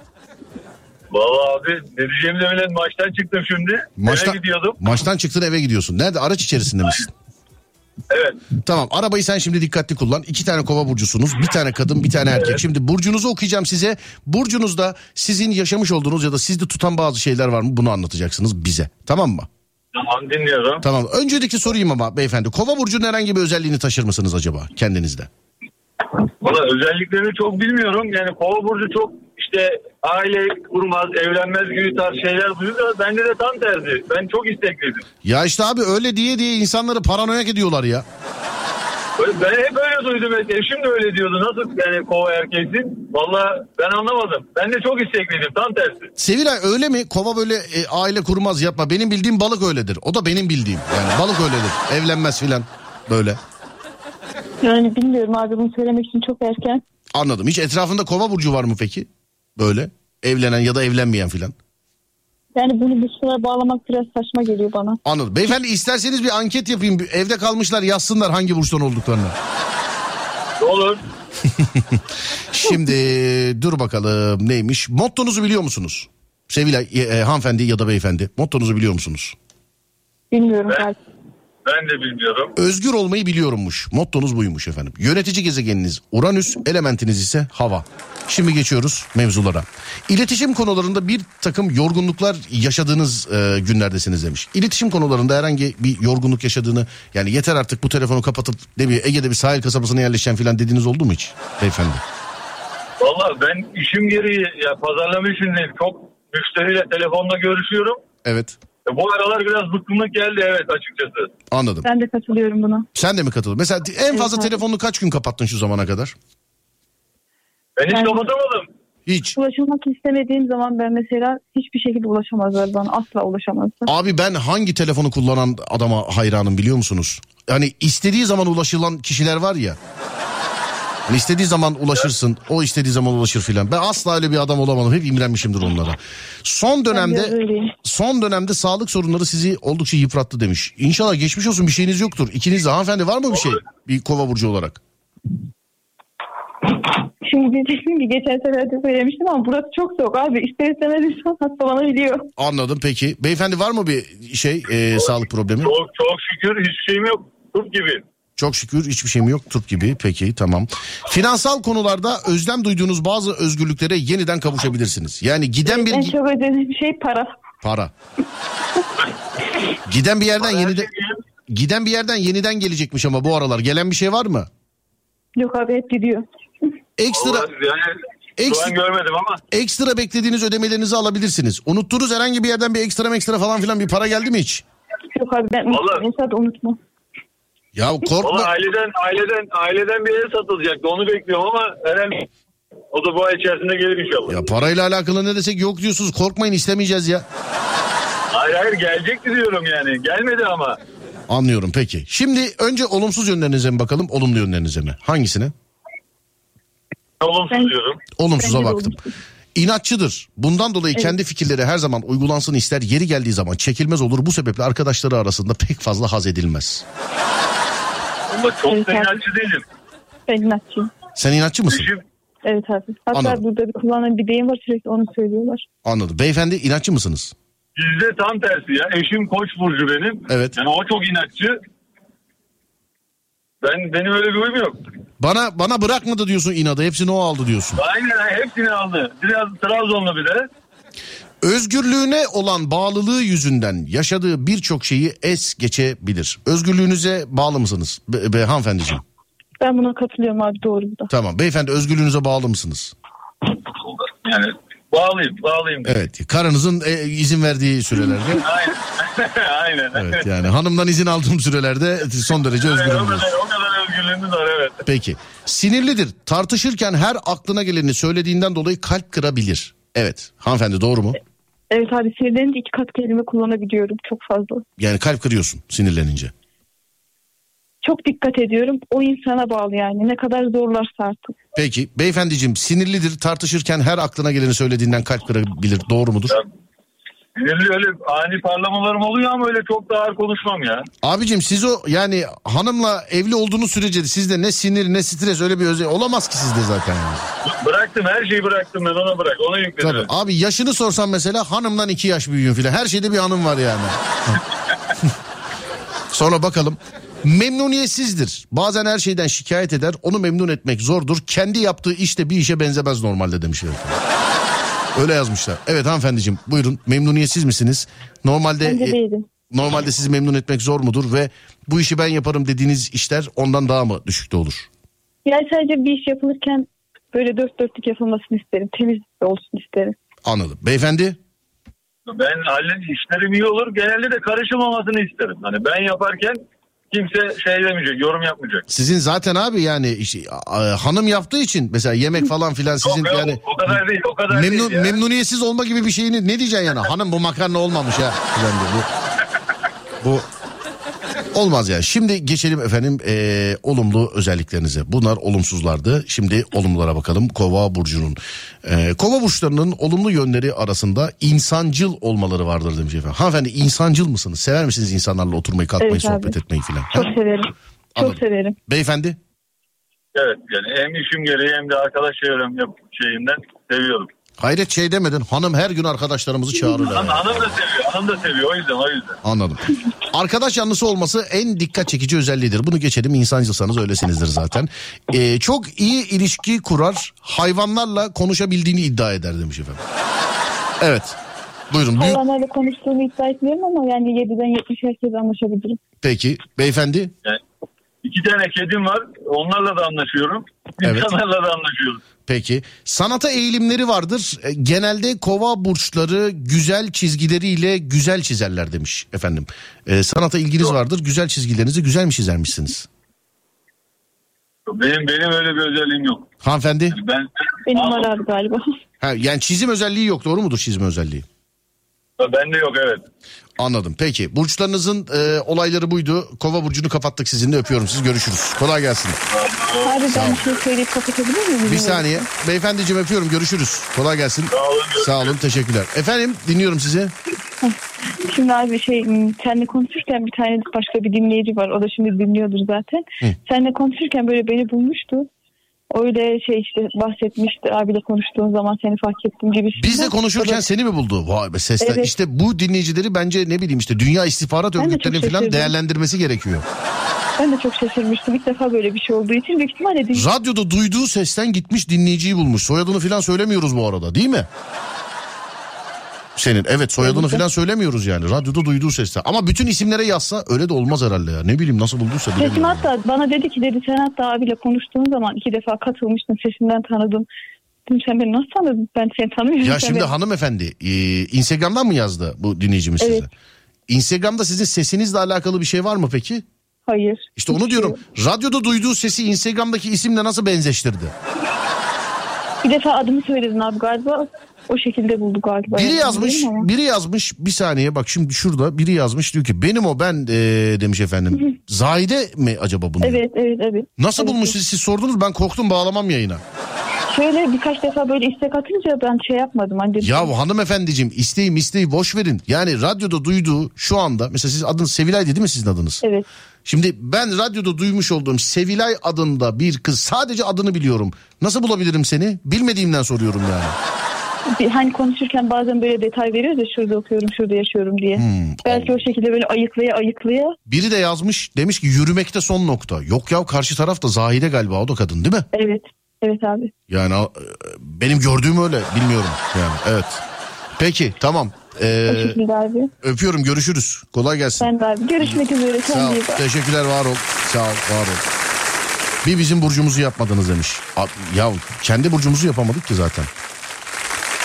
vallahi abi ne diyeceğimi de bilen maçtan çıktım şimdi. Maçtan, Eve gidiyordum. maçtan çıktın eve gidiyorsun. Nerede? Araç içerisinde misin? Evet. Tamam arabayı sen şimdi dikkatli kullan. İki tane kova burcusunuz. Bir tane kadın bir tane erkek. Şimdi burcunuzu okuyacağım size. Burcunuzda sizin yaşamış olduğunuz ya da sizde tutan bazı şeyler var mı? Bunu anlatacaksınız bize. Tamam mı? Tamam dinliyorum. Tamam. Öncelikle sorayım ama beyefendi. Kova burcunun herhangi bir özelliğini taşır mısınız acaba kendinizde? Valla özelliklerini çok bilmiyorum. Yani kova burcu çok işte aile kurmaz, evlenmez gibi tarz şeyler duyuyor. Bende de tam tersi. Ben çok istekliydim. Ya işte abi öyle diye diye insanları paranoyak ediyorlar ya. Ben hep öyle duydum. Eşim de öyle diyordu. Nasıl yani kova erkeksin? Valla ben anlamadım. Ben de çok istekliydim. Tam tersi. Sevilay öyle mi? Kova böyle e, aile kurmaz yapma. Benim bildiğim balık öyledir. O da benim bildiğim. Yani balık öyledir. Evlenmez filan. Böyle. Yani bilmiyorum abi bunu söylemek için çok erken. Anladım. Hiç etrafında kova burcu var mı peki? Böyle. Evlenen ya da evlenmeyen filan. Yani bunu bu sıra bağlamak biraz saçma geliyor bana. Anladım. Beyefendi isterseniz bir anket yapayım. Bir Evde kalmışlar yazsınlar hangi burçtan olduklarını. Olur. Şimdi dur bakalım neymiş? Mottonuzu biliyor musunuz? Sevilay e, e, hanımefendi ya da beyefendi. Mottonuzu biliyor musunuz? Bilmiyorum Ben-. Ben de bilmiyorum. Özgür olmayı biliyorummuş. Mottonuz buymuş efendim. Yönetici gezegeniniz Uranüs, elementiniz ise hava. Şimdi geçiyoruz mevzulara. İletişim konularında bir takım yorgunluklar yaşadığınız e, günlerdesiniz demiş. İletişim konularında herhangi bir yorgunluk yaşadığını yani yeter artık bu telefonu kapatıp ne bileyim Ege'de bir sahil kasabasına yerleşeceğim falan dediğiniz oldu mu hiç beyefendi? Valla ben işim gereği ya pazarlama işindeyim. Çok müşteriyle telefonla görüşüyorum. Evet Bu aralar biraz bıkkınlık geldi evet açıkçası. anladım. Ben de katılıyorum buna. Sen de mi katıldın? Mesela en fazla Evet. telefonunu kaç gün kapattın şu zamana kadar? Ben hiç Ben- kapatamadım. Hiç. Ulaşılmak istemediğim zaman ben mesela hiçbir şekilde ulaşamazlar bana. Asla ulaşamazlar. Abi ben hangi telefonu kullanan adama hayranım biliyor musunuz? Hani istediği zaman ulaşılan kişiler var ya. Hani istediği zaman ulaşırsın. O istediği zaman ulaşır filan. Ben asla öyle bir adam olamadım. Hep imrenmişimdir onlara. Son dönemde son dönemde sağlık sorunları sizi oldukça yıprattı demiş. İnşallah geçmiş olsun bir şeyiniz yoktur. İkiniz de hanımefendi var mı bir şey? Bir kova burcu olarak. Şimdi diyecektim ki geçen sefer de söylemiştim ama burası çok soğuk abi. İster istemez insan hastalanabiliyor. Anladım peki. Beyefendi var mı bir şey e, sağlık problemi? Çok çok şükür hiçbir şeyim yok. Turp gibi. Çok şükür hiçbir şeyim yok. Turp gibi. Peki tamam. Finansal konularda özlem duyduğunuz bazı özgürlüklere yeniden kavuşabilirsiniz. Yani giden bir En çok ödediğim şey para. para. Giden bir yerden yeniden şey- giden bir yerden yeniden gelecekmiş ama bu aralar gelen bir şey var mı? Yok abi hep gidiyor. Ekstra yani Ekstra- görmedim ama ekstra beklediğiniz ödemelerinizi alabilirsiniz. Unuttuğunuz herhangi bir yerden bir ekstra ekstra falan filan bir para geldi mi hiç? Yok abi ben Vallahi- unutma. Ya korkma. Valla aileden aileden aileden bir ev satılacaktı. Onu bekliyorum ama herhalde o da bu ay içerisinde gelir inşallah. Ya parayla alakalı ne desek yok diyorsunuz. Korkmayın istemeyeceğiz ya. Hayır hayır gelecekti diyorum yani. Gelmedi ama. Anlıyorum peki. Şimdi önce olumsuz yönlerinize mi bakalım, olumlu yönlerinize mi? Hangisine? Olumsuz diyorum. Olumsuza baktım. İnatçıdır. Bundan dolayı kendi fikirleri her zaman uygulansın ister. Yeri geldiği zaman çekilmez olur. Bu sebeple arkadaşları arasında pek fazla haz edilmez. Ama çok Evet, da inatçı değilim. Ben inatçıyım. Sen inatçı mısın? Eşim Evet abi. Hatta Anladım. burada bir kullanılan bir deyim var sürekli onu söylüyorlar. Anladım. Beyefendi inatçı mısınız? bizde tam tersi ya. Eşim koç burcu benim. Evet. Yani o çok inatçı. Ben benim öyle bir huyum yok. Bana bana bırakmadı diyorsun inadı. Hepsini o aldı diyorsun. Aynen hepsini aldı. Biraz Trabzonlu bir de. Özgürlüğüne olan bağlılığı yüzünden yaşadığı birçok şeyi es geçebilir. Özgürlüğünüze bağlı mısınız be, be, hanımefendiciğim? Ben buna katılıyorum abi doğru bu da. Tamam. Beyefendi özgürlüğünüze bağlı mısınız? Yani bağlıyım bağlıyım. Evet. Karınızın e, izin verdiği sürelerde. Aynen. Aynen. Evet yani hanımdan izin aldığım sürelerde son derece Evet, o özgürüm. kadar, o kadar özgürlüğümüz var evet. Peki. Sinirlidir. Tartışırken her aklına geleni söylediğinden dolayı kalp kırabilir. Evet. Hanımefendi doğru mu? Evet abi sinirlenince iki kat kelime kullanabiliyorum çok fazla. Yani kalp kırıyorsun sinirlenince. Çok dikkat ediyorum. O insana bağlı yani. Ne kadar zorlarsa artık. Peki. Beyefendiciğim sinirlidir. Tartışırken her aklına geleni söylediğinden kalp kırabilir. Doğru mudur? Sinirli öyle ani parlamalarım oluyor ama öyle çok da ağır konuşmam ya. Abicim siz o yani hanımla evli olduğunuz sürece sizde ne sinir ne stres öyle bir özel olamaz ki sizde zaten yani. Bıraktım her şeyi bıraktım ben ona bırak. Ona yükledim. Tabii. Abi yaşını sorsam mesela hanımdan iki yaş büyüğün filan. Her şeyde bir hanım var yani. Sonra bakalım. Memnuniyetsizdir. Bazen her şeyden şikayet eder. Onu memnun etmek zordur. Kendi yaptığı işte bir işe benzemez normalde demiş herif. Öyle yazmışlar. Evet hanımefendiciğim buyurun. Memnuniyetsiz misiniz? Normalde Bence e, değilim. normalde sizi memnun etmek zor mudur ve bu işi ben yaparım dediğiniz işler ondan daha mı düşükte olur? Yani sadece bir iş yapılırken böyle dört dörtlük yapılmasını isterim. Temiz olsun isterim. Anladım. Beyefendi? Ben hallet işlerim iyi olur. Genelde de karışılmamasını isterim. Hani ben yaparken kimse şey demeyecek, yorum yapmayacak. Sizin zaten abi yani işte, hanım yaptığı için mesela yemek falan filan sizin Yok, yani o kadar değil, o kadar memnun değil ya. memnuniyetsiz olma gibi bir şeyini ne diyeceksin yani hanım bu makarna olmamış diye. bu bu olmaz yani. Şimdi geçelim efendim eee, olumlu özelliklerinize. Bunlar olumsuzlardı. Şimdi olumlulara bakalım. Kova burcunun. Eee, Kova burçlarının olumlu yönleri arasında insancıl olmaları vardır demiş efendim. Hanımefendi insancıl mısınız? Sever misiniz insanlarla oturmayı, kalkmayı, Evet abi. sohbet etmeyi filan? Çok severim. Çok Anladım. severim. Beyefendi? Evet yani hem işim gereği hem de arkadaş çevrem yap şeyinden seviyorum. Hayret şey demedin. Hanım her gün arkadaşlarımızı çağırır. Hanım, hanım da seviyor, hanım da seviyor o yüzden o yüzden. Anladım. Arkadaş yanlısı olması en dikkat çekici özelliğidir. Bunu geçelim insancılsanız öylesinizdir zaten. Ee, çok iyi ilişki kurar. Hayvanlarla konuşabildiğini iddia eder demiş efendim. Evet. Buyurun. Büyük... Hayvanlarla konuştuğumu iddia etmiyorum ama yani 7'den 70 herkese anlaşabilirim. Peki. Beyefendi. Yani iki tane kedim var onlarla da anlaşıyorum. Evet. İnsanlarla da anlaşıyorum. Peki. Sanata eğilimleri vardır. E, Genelde kova burçları güzel çizgileriyle güzel çizerler demiş efendim. E, sanata ilginiz vardır. Güzel çizgilerinizi güzel mi çizermişsiniz? Benim benim öyle bir özelliğim yok. Hanımefendi. Ben Benim var abi galiba. Ha, yani çizim özelliği yok doğru mudur çizim özelliği? Bende yok evet. Anladım. Peki burçlarınızın e, olayları buydu. Kova burcunu kapattık sizinle öpüyorum siz görüşürüz. Kolay gelsin. Abi ben bir şey söyleyip kapatabilir miyim? Bir saniye. Beyefendiciğim öpüyorum görüşürüz. Kolay gelsin. Sağ olun. Sağ olun teşekkürler. Efendim dinliyorum sizi. Şimdi abi şey m, seninle konuşurken bir tane başka bir dinleyici var. O da şimdi dinliyordur zaten. Hı. Seninle konuşurken böyle beni bulmuştu. Öyle şey işte bahsetmişti abiyle konuştuğun zaman seni fark ettim gibi. Bizle konuşurken seni mi buldu? Vay be sesler. Evet. İşte bu dinleyicileri bence ne bileyim işte dünya istihbarat Ben de örgütlerinin falan değerlendirmesi gerekiyor. Ben de çok şaşırmıştım. İlk defa böyle bir şey olduğu için büyük ihtimalle değil. Radyoda duyduğu sesten gitmiş dinleyiciyi bulmuş. Soyadını falan söylemiyoruz bu arada değil mi? Senin evet soyadını falan söylemiyoruz yani. Radyoda duyduğu sesten. Ama bütün isimlere yazsa öyle de olmaz herhalde ya. Ne bileyim nasıl bulduysa Sesim bilemiyorum. hatta bana dedi ki dedi sen hatta abiyle konuştuğun zaman iki defa katılmıştın sesinden tanıdım. Dedim sen beni nasıl tanıdın? Ben seni tanımıyorum. Ya Sen şimdi beni- hanımefendi e, Instagram'dan mı yazdı bu dinleyicimiz Evet. size? Instagram'da sizin sesinizle alakalı bir şey var mı peki? Hayır. İşte onu diyorum. yok. Radyoda duyduğu sesi Instagram'daki isimle nasıl benzeştirdi? Bir defa adımı söyledin abi galiba. O şekilde buldu galiba. Biri yazmış, biri yazmış bir saniye bak şimdi şurada biri yazmış diyor ki benim o ben e, demiş efendim. Zahide mi acaba bunu? Evet evet evet. Nasıl Evet, bulmuş evet. siz, sordunuz ben korktum bağlamam yayına. Şöyle birkaç defa böyle istek atınca ben şey yapmadım. Hani dedim, Ya hanımefendiciğim isteğim isteği boş verin. Yani radyoda duyduğu şu anda mesela siz adınız Sevilay'dı değil mi sizin adınız? Evet. Şimdi ben radyoda duymuş olduğum Sevilay adında bir kız sadece adını biliyorum. Nasıl bulabilirim seni? Bilmediğimden soruyorum yani. Hani konuşurken bazen böyle detay veriyoruz ya şurada okuyorum şurada yaşıyorum diye. Hmm, Belki o şekilde böyle ayıklaya ayıklaya. Biri de yazmış demiş ki yürümekte son nokta. Yok ya karşı taraf da Zahide galiba o da kadın değil mi? Evet. Evet abi. Yani e, benim gördüğüm öyle bilmiyorum yani evet. Peki tamam Ee, abi. öpüyorum görüşürüz kolay gelsin. Ben de abi. Görüşmek üzere. Sağ ol teşekkürler var ol sağ ol var ol. Bir bizim burcumuzu yapmadınız demiş. Ya kendi burcumuzu yapamadık ki zaten.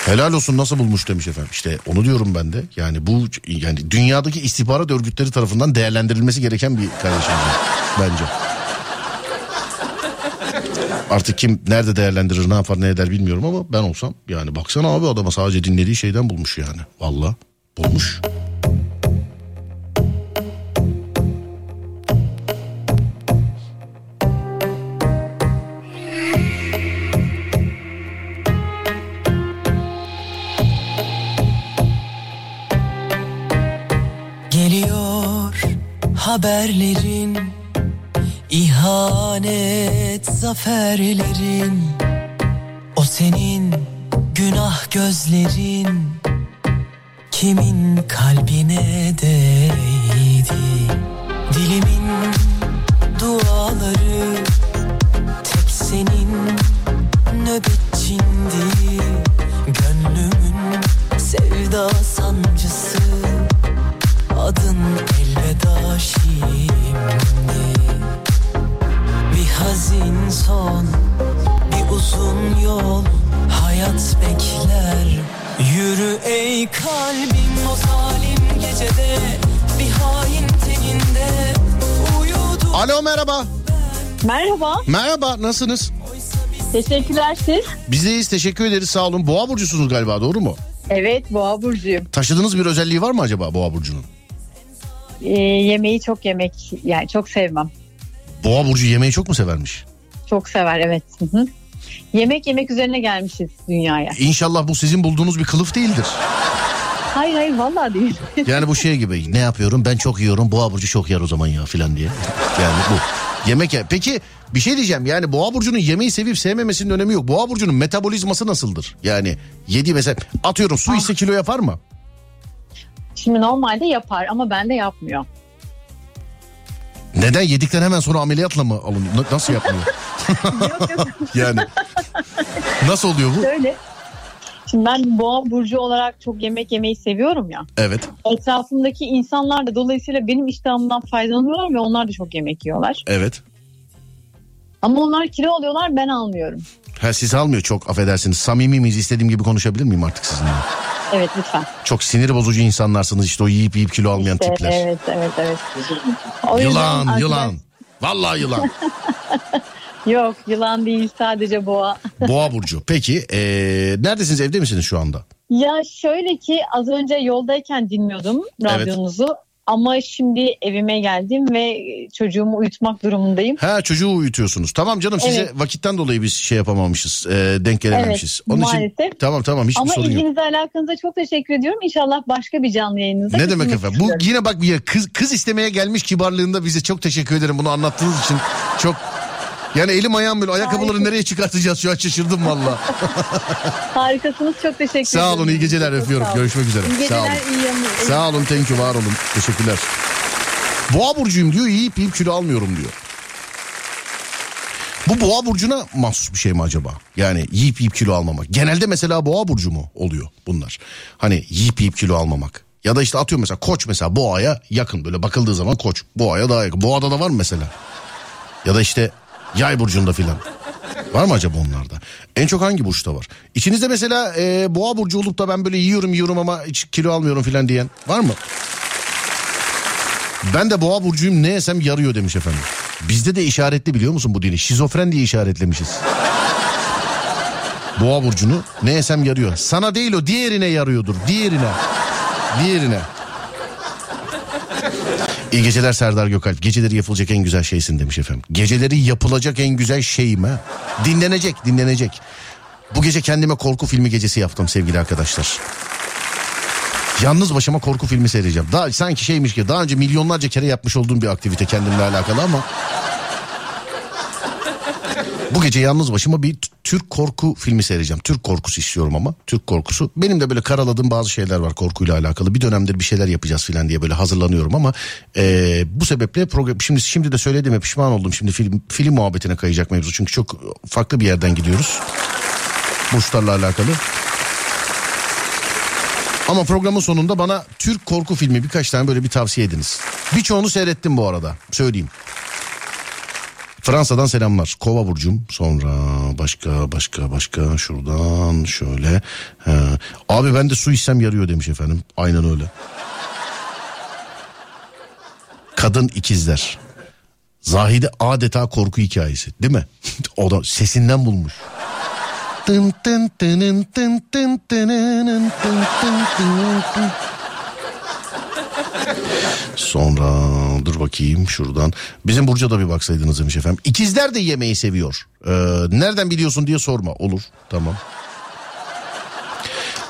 Helal olsun nasıl bulmuş demiş efendim. İşte onu diyorum ben de. Yani bu yani dünyadaki istihbarat örgütleri tarafından değerlendirilmesi gereken bir kardeşimiz bence. Artık kim nerede değerlendirir ne yapar ne eder bilmiyorum ama ben olsam yani baksana abi adama sadece dinlediği şeyden bulmuş yani. Valla bulmuş. Haberlerin ihanet zaferlerin O senin günah gözlerin Kimin kalbine değdi? Dilimin duaları Tek senin nöbetçindi. Gönlümün sevda son Bir uzun yol Hayat bekler Yürü ey kalbim o zalim gecede Bir hain teninde Uyudu Alo merhaba. Merhaba. Merhaba nasılsınız? Teşekkürler siz. Bizdeyiz teşekkür ederiz sağ olun. Boğa burcusunuz galiba doğru mu? Evet boğa burcuyum. Taşıdığınız bir özelliği var mı acaba boğa burcunun? Ee, yemeği çok yemek yani çok sevmem. Boğa burcu yemeği çok mu severmiş? Çok sever evet. Hı hı. Yemek yemek üzerine gelmişiz dünyaya. İnşallah bu sizin bulduğunuz bir kılıf değildir. Hayır hayır vallahi değil. Yani bu şey gibi ne yapıyorum ben çok yiyorum boğa burcu çok yer o zaman ya filan diye. Yani bu. Yemek ya. Peki bir şey diyeceğim yani boğa burcunun yemeği sevip sevmemesinin önemi yok. Boğa burcunun metabolizması nasıldır? Yani yedi mesela atıyorum su içse kilo yapar mı? Şimdi normalde yapar ama bende yapmıyor. Neden yedikten hemen sonra ameliyatla mı alınıyor? Na- Nasıl yapmıyor? yani nasıl oluyor bu? Şöyle. Şimdi ben boğa burcu olarak çok yemek yemeyi seviyorum ya. Evet Etrafımdaki insanlar da dolayısıyla benim iştahımdan faydalanıyorlar ve onlar da çok yemek yiyorlar. evet. Ama onlar kilo alıyorlar ben almıyorum. Ha siz almıyor çok affedersiniz. Samimi miyiz istediğim gibi konuşabilir miyim artık sizinle? Evet lütfen. Çok sinir bozucu insanlarsınız işte o yiyip yiyip kilo almayan İşte, tipler. evet evet evet. O yüzden Yılan arkadaş- yılan. Vallahi yılan. Yok yılan değil sadece boğa. Boğa burcu. Peki ee, neredesiniz evde misiniz şu anda? Ya şöyle ki az önce yoldayken dinliyordum radyonuzu. Ama şimdi evime geldim ve çocuğumu uyutmak durumundayım. Ha çocuğu uyutuyorsunuz. Tamam canım size Evet. vakitten dolayı biz şey yapamamışız. e, denk gelememişiz. Evet, Onun için maalesef. tamam tamam hiçbir Ama sorun yok. ilginize alakanıza çok teşekkür ediyorum. İnşallah başka bir canlı yayınınızda. Ne demek efendim? Bu yine bak bir kız kız istemeye gelmiş kibarlığında bize çok teşekkür ederim. Bunu anlattığınız için çok yani elim ayağım böyle ayakkabıları nereye çıkartacağız şu an şaşırdım valla. Harikasınız çok teşekkür ederim. Sağ olun iyi geceler Çok öpüyorum. Görüşmek üzere. İyi Sağ olun. geceler iyi yayınlar. Sağ olun thank you var olun. Teşekkürler. Boğa burcuyum diyor yiyip yiyip kilo almıyorum diyor. Bu boğa burcuna mahsus bir şey mi acaba? Yani yiyip yiyip kilo almamak. Genelde mesela boğa burcu mu oluyor bunlar? Hani yiyip yiyip kilo almamak. Ya da işte atıyorum mesela koç mesela boğaya yakın böyle bakıldığı zaman koç boğaya daha yakın. Boğada da var mı mesela? Ya da işte yay burcunda filan. Var mı acaba onlarda? En çok hangi burçta var? İçinizde mesela e, boğa burcu olup da ben böyle yiyorum yiyorum ama hiç kilo almıyorum filan diyen var mı? Ben de boğa burcuyum ne yesem yarıyor demiş efendim. Bizde de işaretli biliyor musun bu dili? Şizofren diye işaretlemişiz. Boğa burcunu ne yesem yarıyor. Sana değil o diğerine yarıyordur. Diğerine. Diğerine. İyi geceler Serdar Gökalp. Geceleri yapılacak en güzel şeysin demiş efendim. Geceleri yapılacak en güzel şeyim ha. Dinlenecek, dinlenecek. Bu gece kendime korku filmi gecesi yaptım sevgili arkadaşlar. Yalnız başıma korku filmi seyredeceğim. Daha sanki şeymiş ki daha önce milyonlarca kere yapmış olduğum bir aktivite kendimle alakalı ama bu gece yalnız başıma bir Türk korku filmi seyredeceğim. Türk korkusu istiyorum ama. Türk korkusu. Benim de böyle karaladığım bazı şeyler var korkuyla alakalı. Bir dönemdir bir şeyler yapacağız filan diye böyle hazırlanıyorum ama eee, bu sebeple program şimdi şimdi de söylediğime pişman oldum. Şimdi film film muhabbetine kayacak mevzu. Çünkü çok farklı bir yerden gidiyoruz. Burçlarla alakalı. Ama programın sonunda bana Türk korku filmi birkaç tane böyle bir tavsiye ediniz. Birçoğunu seyrettim bu arada. Söyleyeyim. Fransa'dan selamlar. Kova burcum. Sonra başka başka başka şuradan şöyle. He. Abi ben de su içsem yarıyor demiş efendim. Aynen öyle. Kadın ikizler. Zahide adeta korku hikayesi değil mi? o da sesinden bulmuş. Sonra dur bakayım şuradan. Bizim Burcu'ya da bir baksaydınız demiş efendim. İkizler de yemeği seviyor. Ee, nereden biliyorsun diye sorma. Olur tamam.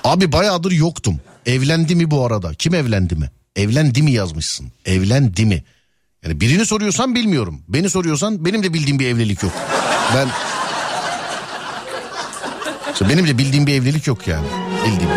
Abi bayağıdır yoktum. Evlendi mi bu arada? Kim evlendi mi? Evlendi mi yazmışsın? Evlendi mi? Yani birini soruyorsan bilmiyorum. Beni soruyorsan benim de bildiğim bir evlilik yok. Ben benim de bildiğim bir evlilik yok yani. Bildiğim.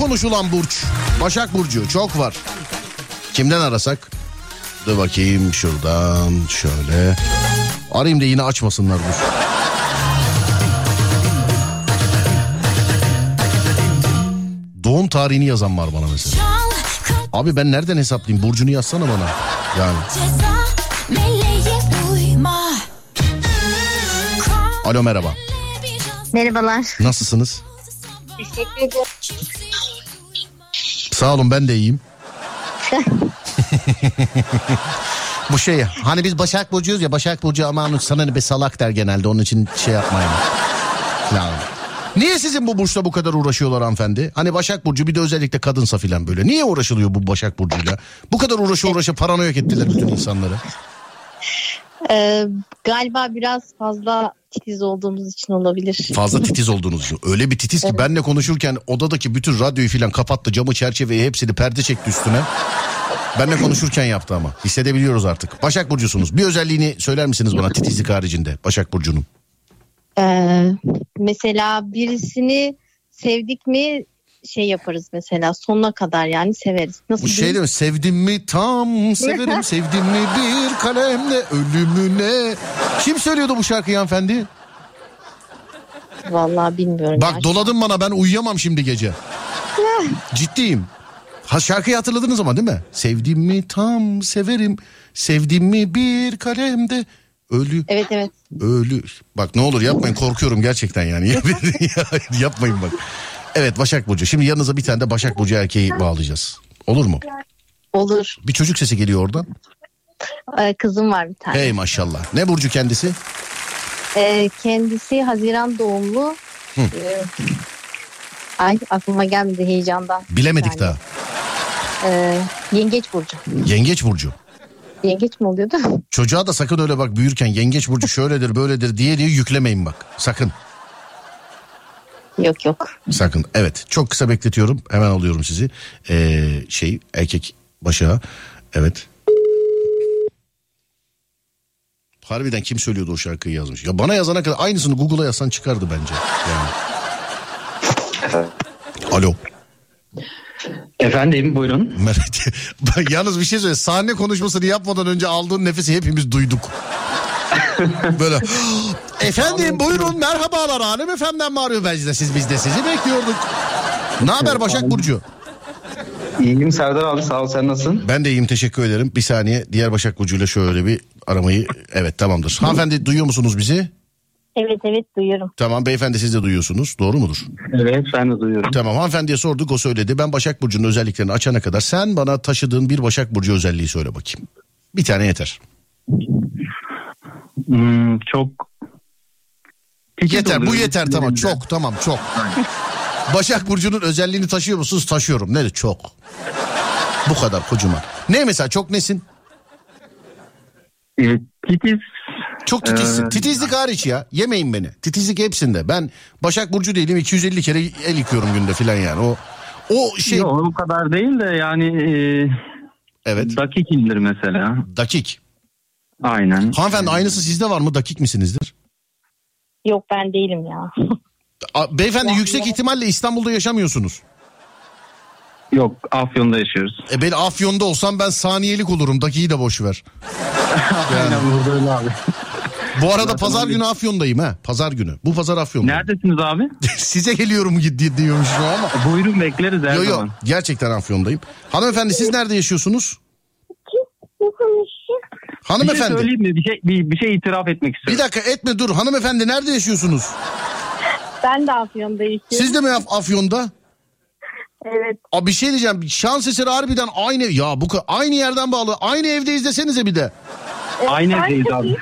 Konuşulan burç. Başak Burcu çok var. Kimden arasak? Dur bakayım şuradan şöyle. Arayayım da yine açmasınlar dur. Doğum tarihini yazan var bana mesela. Abi ben nereden hesaplayayım? Burcunu yazsana bana. Yani. Alo merhaba. Merhabalar. Nasılsınız? Teşekkür ederim. Sağ olun ben de iyiyim. Bu şey hani biz Başak Burcu'yuz ya Başak Burcu aman sana ne be salak der genelde onun için şey yapmayın. Falan. Niye sizin bu burçla bu kadar uğraşıyorlar hanımefendi? Hani Başak Burcu bir de özellikle kadınsa filan böyle. Niye uğraşılıyor bu Başak Burcu'yla? Bu kadar uğraşı uğraşı paranoyak ettiler bütün insanları. Ee, galiba biraz fazla titiz olduğumuz için olabilir. Fazla titiz olduğunuz için. Öyle bir titiz ki benle konuşurken odadaki bütün radyoyu filan kapattı. Camı çerçeveyi hepsini perde çekti üstüne. Benle konuşurken yaptı ama. Hissedebiliyoruz artık. Başak Burcu'sunuz. Bir özelliğini söyler misiniz bana titizlik haricinde Başak Burcu'nun? Ee, mesela birisini sevdik mi şey yaparız mesela sonuna kadar yani severiz. Nasıl Bu şey değil mi? Sevdim mi tam severim sevdim mi bir kalemle ölümüne. Kim söylüyordu bu şarkıyı hanımefendi? Vallahi bilmiyorum. Bak doladın bana ben uyuyamam şimdi gece. Ciddiyim. Ha şarkıyı hatırladınız ama değil mi? Sevdim mi tam severim. Sevdim mi bir kalemde ölü. Evet evet. Ölü. Bak ne olur yapmayın korkuyorum gerçekten yani. Ya, yapmayın bak. Evet Başak Burcu. Şimdi yanınıza bir tane de Başak Burcu erkeği bağlayacağız. Olur mu? Olur. Bir çocuk sesi geliyor oradan. Ee, kızım var bir tane. Hey maşallah. Ne Burcu kendisi? Ee, kendisi Haziran doğumlu. Hı. Ee, ay aklıma gelmedi heyecandan. Bilemedik Yani, daha. Ee, yengeç burcu. Yengeç Burcu. Yengeç mi oluyordu? Çocuğa da sakın öyle bak büyürken yengeç burcu şöyledir böyledir diye diye yüklemeyin bak. Sakın. Yok yok. Sakın. Evet. Çok kısa bekletiyorum. Hemen alıyorum sizi. Ee, şey erkek başa. Evet. Harbiden kim söylüyordu o şarkıyı yazmış. Ya bana yazana kadar aynısını Google'a yazsan çıkardı bence. Yani. Alo. Efendim buyurun. Yalnız bir şey söyle. Sahne konuşmasını yapmadan önce aldığın nefesi hepimiz duyduk. Böyle efendim buyurun merhabalar Alem efendiden mi arıyor siz biz de sizi bekliyorduk. Ne haber Başak Burcu? İyiyim Serdar abi sağ ol sen nasılsın? Ben de iyiyim teşekkür ederim. Bir saniye diğer Başak Burcu'yla şöyle bir aramayı evet tamamdır. Hanımefendi duyuyor musunuz bizi? Evet evet duyuyorum. Tamam beyefendi siz de duyuyorsunuz doğru mudur? Evet ben de duyuyorum. Tamam hanımefendiye sorduk o söyledi. Ben Başak Burcu'nun özelliklerini açana kadar sen bana taşıdığın bir Başak Burcu özelliği söyle bakayım. Bir tane yeter. Hmm, çok yeter bu yeter tamam sinirlerimden. çok tamam çok. Başak Burcu'nun özelliğini taşıyor musunuz? Taşıyorum. Ne? Çok. Bu kadar kocaman. Ne mesela çok nesin? Ee, titiz. Çok titizsin. Ee, Titizlik hariç ya. Yemeyin beni. Titizlik hepsinde. Ben Başak Burcu değilim 250 kere el yıkıyorum günde falan yani. O o şey. Yok o kadar değil de yani e, evet. dakikimdir mesela. Dakik. Aynen. Hanımefendi aynısı sizde var mı? Dakik misinizdir? Yok ben değilim ya. A- Beyefendi yüksek ihtimalle İstanbul'da yaşamıyorsunuz. Yok Afyon'da yaşıyoruz. E ben Afyon'da olsam ben saniyelik olurum. Dakiyi de boş ver. Aynen burada öyle abi. Bu arada pazar günü Afyon'dayım ha. Pazar günü. Bu pazar Afyon'dayım. Neredesiniz abi? Size geliyorum di- diyormuşum ama. Buyurun bekleriz her Yo yo zaman. gerçekten Afyon'dayım. Hanımefendi siz nerede yaşıyorsunuz? Bir şey Hanımefendi. söyleyeyim mi? Bir şey, bir, bir şey itiraf etmek Bir istiyorum. dakika etme dur. Hanımefendi nerede yaşıyorsunuz? Ben de Afyon'da yaşıyorum. Siz de mi Af- Afyon'da? Evet. Abi bir şey diyeceğim. Şans eseri harbiden aynı. Ya bu ka- aynı yerden bağlı. Aynı evde izlesenize bir de. Aynı evdeyiz abi.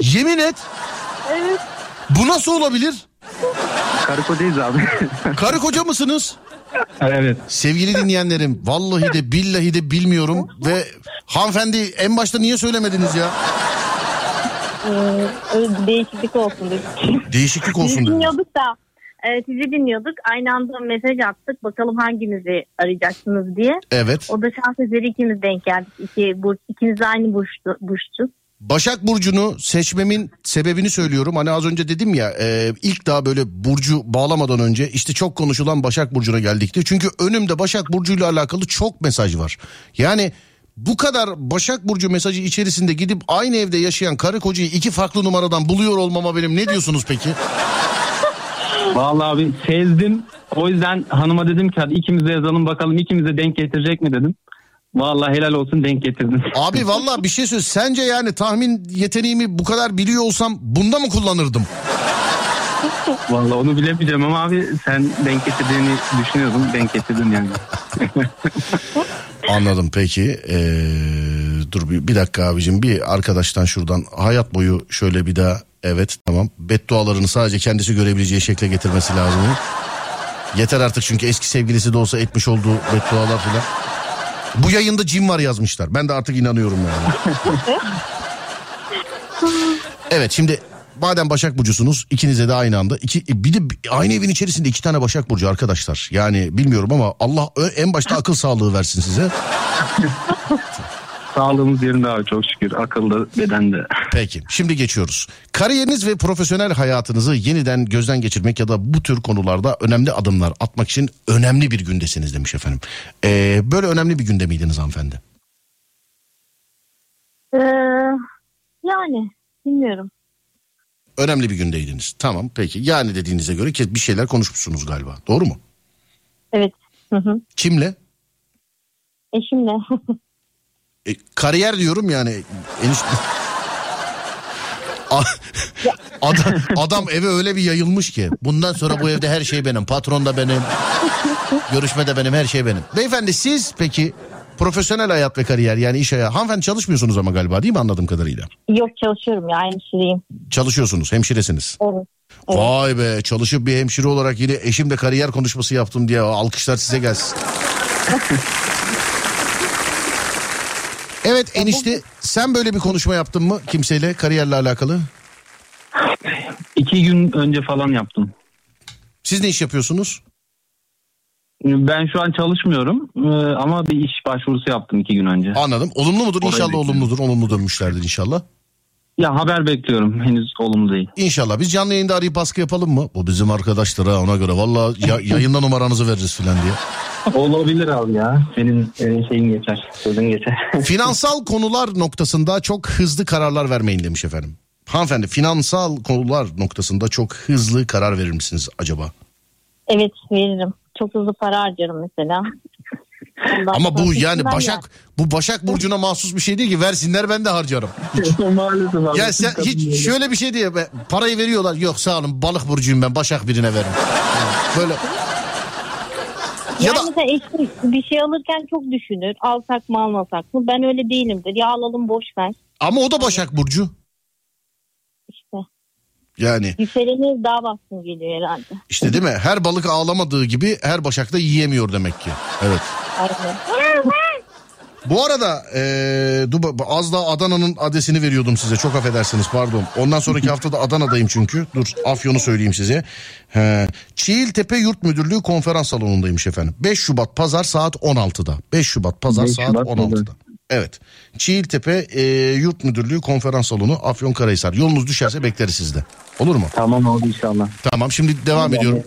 Yemin et. Evet. Bu nasıl olabilir? Karı kocayız abi. Karı koca mısınız? Evet. Sevgili dinleyenlerim vallahi de billahi de bilmiyorum ve hanımefendi en başta niye söylemediniz ya? Ee, değişiklik olsun dedik. Değişiklik olsun dedim. dinliyorduk da e, sizi dinliyorduk. Aynı anda mesaj attık. Bakalım hanginizi arayacaksınız diye. Evet. O da şans eseri ikimiz denk geldik. İki, burç, ikimiz de aynı burçtu, burçtu. Başak Burcu'nu seçmemin sebebini söylüyorum. Hani az önce dedim ya e, ilk daha böyle Burcu bağlamadan önce işte çok konuşulan Başak Burcu'na geldikti. Çünkü önümde Başak Burcu'yla alakalı çok mesaj var. Yani bu kadar Başak Burcu mesajı içerisinde gidip aynı evde yaşayan karı kocayı iki farklı numaradan buluyor olmama benim ne diyorsunuz peki? Vallahi abi sezdim. O yüzden hanıma dedim ki hadi ikimiz yazalım bakalım ikimiz de denk getirecek mi dedim. Vallahi helal olsun denk getirdin. Abi vallahi bir şey söyle. Sence yani tahmin yeteneğimi bu kadar biliyor olsam bunda mı kullanırdım? Vallahi onu bilemeyeceğim ama abi sen denk getirdiğini düşünüyordum. Denk getirdin yani. Anladım peki. Ee, dur bir, bir dakika abicim bir arkadaştan şuradan hayat boyu şöyle bir daha Evet tamam. Beddualarını sadece kendisi görebileceği şekle getirmesi lazım. Yeter artık çünkü eski sevgilisi de olsa etmiş olduğu beddualar filan. Bu yayında cin var yazmışlar. Ben de artık inanıyorum yani. Evet şimdi madem Başak Burcu'sunuz ikinize de aynı anda iki e, bir de aynı evin içerisinde iki tane Başak Burcu arkadaşlar. Yani bilmiyorum ama Allah en başta akıl sağlığı versin size. Sağlığımız yerinde abi çok şükür. Akılda, bedende. Peki şimdi geçiyoruz. Kariyeriniz ve profesyonel hayatınızı yeniden gözden geçirmek ya da bu tür konularda önemli adımlar atmak için önemli bir gündesiniz demiş efendim. Ee, böyle önemli bir günde miydiniz hanımefendi? Ee, yani bilmiyorum. Önemli bir gündeydiniz. Tamam peki yani dediğinize göre ki bir şeyler konuşmuşsunuz galiba doğru mu? Evet. Hı hı. Kimle? Eşimle. E, kariyer diyorum yani enişte. Adam, adam eve öyle bir yayılmış ki bundan sonra bu evde her şey benim patron da benim görüşme de benim her şey benim. Beyefendi siz peki profesyonel hayat ve kariyer yani iş hayatı hanımefendi çalışmıyorsunuz ama galiba değil mi anladığım kadarıyla? Yok çalışıyorum ya hemşireyim. Çalışıyorsunuz hemşiresiniz. Evet. Vay be çalışıp bir hemşire olarak yine eşimle kariyer konuşması yaptım diye alkışlar size gelsin. Evet enişte sen böyle bir konuşma yaptın mı kimseyle kariyerle alakalı? İki gün önce falan yaptım. Siz ne iş yapıyorsunuz? Ben şu an çalışmıyorum ee, ama bir iş başvurusu yaptım iki gün önce. Anladım. Olumlu mudur? Orayı İnşallah bekliyorum. olumludur. Olumlu dönmüşlerdir inşallah. Ya haber bekliyorum henüz olumlu değil. İnşallah. Biz canlı yayında arayıp baskı yapalım mı? Bu bizim arkadaşlar ha ona göre. Valla ya, yayında numaranızı veririz filan diye. Olabilir abi ya. Senin e, şeyin geçer. Sözün geçer. Finansal konular noktasında çok hızlı kararlar vermeyin demiş efendim. Hanımefendi finansal konular noktasında çok hızlı karar verir misiniz acaba? Evet veririm. Çok hızlı para harcarım mesela. Ondan Ama bu yani Başak bu Başak burcuna mahsus bir şey değil ki versinler ben de harcarım. Maalesef abi. Ya sen hiç şöyle bir şey diye be, parayı veriyorlar yok sağ olun balık burcuyum ben Başak birine verin. Böyle Ya Ya da- mesela eşim bir şey alırken çok düşünür. Alsak mı almasak mı? Ben öyle değilimdir. Ya alalım boş ver. ama o da Başak burcu. İşte Yani yükseleni daha baskın geliyor herhalde. işte değil mi? Her balık ağlamadığı gibi her Başak da yiyemiyor demek ki. Evet. Aynen. Bu arada dur bak- az daha Adana'nın adresini veriyordum size. Çok affedersiniz pardon. Ondan sonraki hafta da Adana'dayım çünkü. Dur Afyon'u söyleyeyim size. He, Çiğiltepe Yurt Müdürlüğü konferans salonundaymış efendim. 5 Şubat pazar saat 16'da. 5 Şubat pazar 5 saat Şubat 16'da. Evet. Çiğiltepe eee, Yurt Müdürlüğü konferans salonu Afyon Karahisar. Yolunuz düşerse bekleriz sizde. Olur mu? Tamam oldu inşallah. Tamam şimdi devam ediyorum.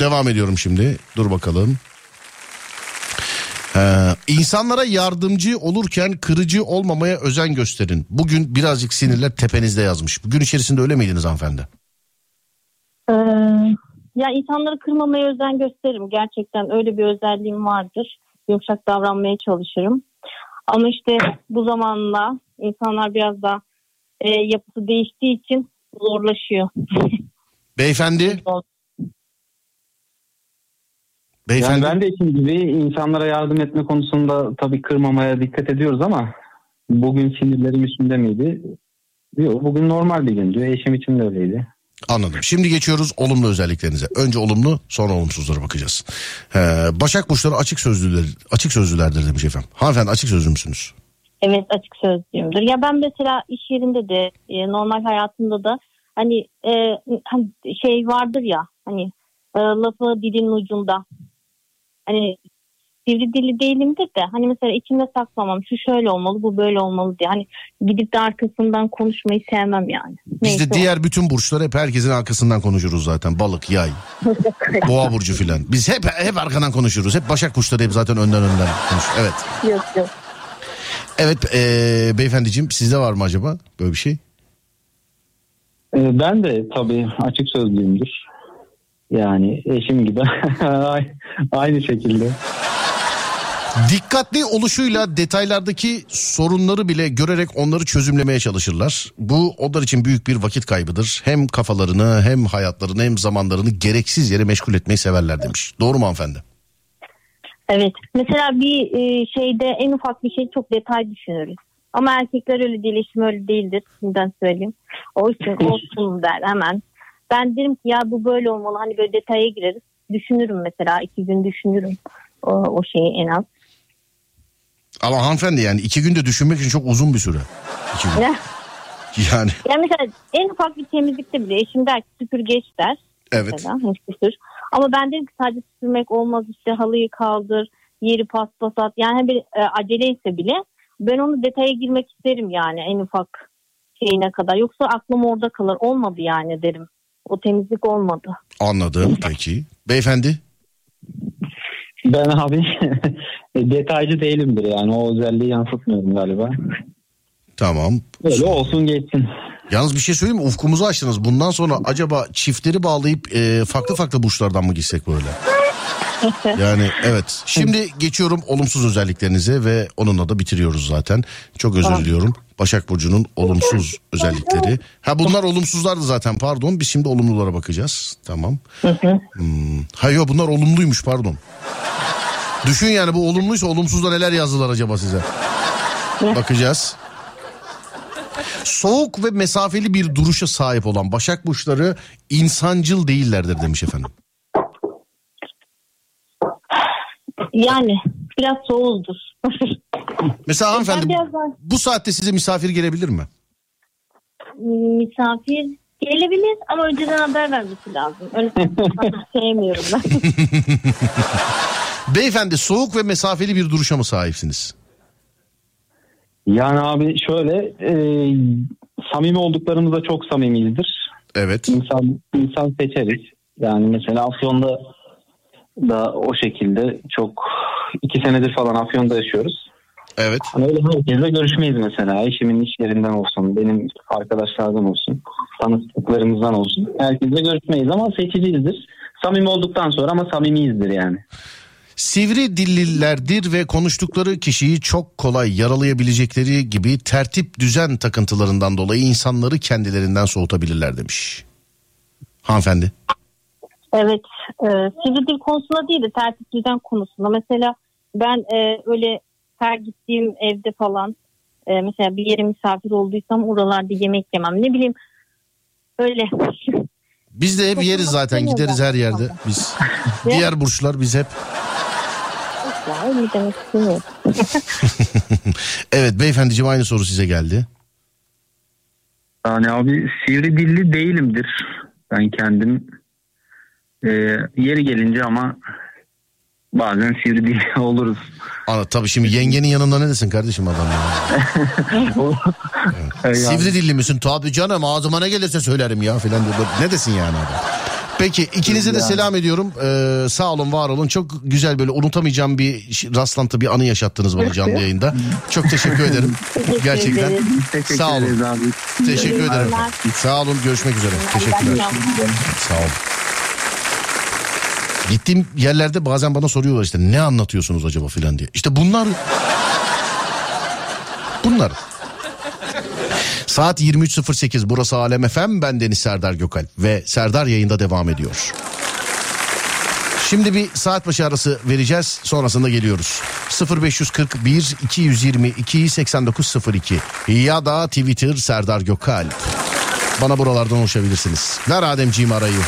Devam ediyorum şimdi. Dur bakalım. Ee, insanlara yardımcı olurken kırıcı olmamaya özen gösterin. Bugün birazcık sinirler tepenizde yazmış. Bugün içerisinde öyle miydiniz hanımefendi? Ee, ya insanları kırmamaya özen gösteririm. Gerçekten öyle bir özelliğim vardır. Yumuşak davranmaya çalışırım. Ama işte bu zamanla insanlar biraz da e, yapısı değiştiği için zorlaşıyor. Beyefendi. Beyefendi. Yani ben de işim gibi insanlara yardım etme konusunda tabii kırmamaya dikkat ediyoruz ama bugün sinirlerim üstünde miydi? Yok bugün normal bir gündü. Eşim için de öyleydi. Anladım. Şimdi geçiyoruz olumlu özelliklerinize. Önce olumlu sonra olumsuzlara bakacağız. Ee, Başak Burçları açık sözlüler, açık sözlülerdir demiş efendim. Hanımefendi açık sözlü müsünüz? Evet açık sözlüyümdür. Ya ben mesela iş yerinde de e, normal hayatımda da hani, e, hani şey vardır ya hani e, lafı dilin ucunda. Hani sivri dili değilimdir de hani mesela içimde saklamam şu şöyle olmalı bu böyle olmalı diye. Hani gidip de arkasından konuşmayı sevmem yani. Biz de diğer bütün burçlar hep herkesin arkasından konuşuruz zaten. Balık, yay, boğa burcu filan. Biz hep hep arkadan konuşuruz. Hep Başak Burçları hep zaten önden önden konuş. Evet. Yok yok. Evet ee, beyefendiciğim sizde var mı acaba böyle bir şey? Ee, Ben de tabii açık sözlüyümdür. Yani eşim gibi aynı şekilde. Dikkatli oluşuyla detaylardaki sorunları bile görerek onları çözümlemeye çalışırlar. Bu onlar için büyük bir vakit kaybıdır. Hem kafalarını hem hayatlarını hem zamanlarını gereksiz yere meşgul etmeyi severler demiş. Doğru mu hanımefendi? Evet. Mesela bir e, şeyde en ufak bir şey çok detay düşünürüz. Ama erkekler öyle değil, eşim öyle değildir. Şimdiden söyleyeyim. O için olsun der hemen. Ben derim ki ya bu böyle olmalı. Hani böyle detaya gireriz. Düşünürüm mesela. iki gün düşünürüm o, o şeyi en az. Ama hanımefendi yani iki günde düşünmek için çok uzun bir süre. İki gün. Ya, Yani ya mesela en ufak bir temizlikte bile eşim der ki süpürgeç der. evet. Mesela, süpür. Ama ben dedim ki sadece süpürmek olmaz işte halıyı kaldır, yeri paspas at. Yani bir e, aceleyse bile ben onu detaya girmek isterim yani en ufak şeyine kadar. Yoksa aklım orada kalır. Olmadı yani derim. O temizlik olmadı. Anladım peki. Beyefendi Ben abi detaycı değilimdir yani o özelliği yansıtmıyorum galiba. tamam. Öyle olsun geçsin. Yalnız bir şey söyleyeyim mi? Ufkumuzu açtınız. Bundan sonra acaba çiftleri bağlayıp e, farklı farklı burçlardan mı gitsek böyle? Yani evet. Şimdi geçiyorum olumsuz özelliklerinize ve onunla da bitiriyoruz zaten. Çok özür diliyorum. Başak Burcu'nun olumsuz özellikleri. Ha bunlar olumsuzlardı zaten pardon. Biz şimdi olumlulara bakacağız. Tamam. Hmm. Ha yok bunlar olumluymuş pardon. Düşün yani bu olumluysa olumsuzda neler yazdılar acaba size? Bakacağız. Soğuk ve mesafeli bir duruşa sahip olan Başak Burçları insancıl değillerdir demiş efendim. Yani biraz soğuzdur. Mesela hanımefendi Ben biraz daha- bu saatte size misafir gelebilir mi? Misafir gelebilir ama önceden haber vermesi lazım. Öyle sevmiyorum ben. Beyefendi soğuk ve mesafeli bir duruşa mı sahipsiniz? Yani abi şöyle e, samimi olduklarımızda çok samimiyizdir. Evet. İnsan, insan seçeriz. Yani mesela Afyon'da da o şekilde çok iki senedir falan Afyon'da yaşıyoruz. Evet. Hani öyle herkesle görüşmeyiz mesela. Eşimin iş yerinden olsun, benim arkadaşlardan olsun, tanıştıklarımızdan olsun. Herkesle görüşmeyiz ama seçiciyizdir. Samimi olduktan sonra ama samimiyizdir yani. Sivri dillilerdir ve konuştukları kişiyi çok kolay yaralayabilecekleri gibi tertip düzen takıntılarından dolayı insanları kendilerinden soğutabilirler demiş. Hanımefendi. Evet. E, sivri dil konusunda değil de tertip düzen konusunda. Mesela ben e, öyle her gittiğim evde falan e, mesela bir yere misafir olduysam oralarda yemek yemem. Ne bileyim öyle. Biz de hep yeriz zaten gideriz her yerde biz. Diğer burçlar biz hep. Evet beyefendiciğim aynı soru size geldi. Yani abi sivri dilli değilimdir. Ben kendim e, yeri gelince ama bazen sivri dilli oluruz. Ana tabii şimdi yengenin yanında ne desin kardeşim adam ya. Sivri dilli misin? Tabii canım ağzıma ne gelirse söylerim ya filan diyor. Ne desin yani adam? Peki ikinize de selam ediyorum. Ee, sağ olun var olun. Çok güzel böyle unutamayacağım bir rastlantı bir anı yaşattınız bana canlı yayında. Çok teşekkür ederim. Teşekkür Gerçekten. Teşekkür Sağ olun. Teşekkür ederim. Sağ olun görüşmek üzere. Teşekkürler. Sağ olun. Gittiğim yerlerde bazen bana soruyorlar işte ne anlatıyorsunuz acaba filan diye. İşte bunlar bunlar. Saat 23.08 burası Alem FM ben Deniz Serdar Gökal ve Serdar yayında devam ediyor. Şimdi bir saat başı arası vereceğiz sonrasında geliyoruz. 0541 222 8902 ya da Twitter Serdar Gökal. Bana buralardan ulaşabilirsiniz. Ver Ademciğim arayı.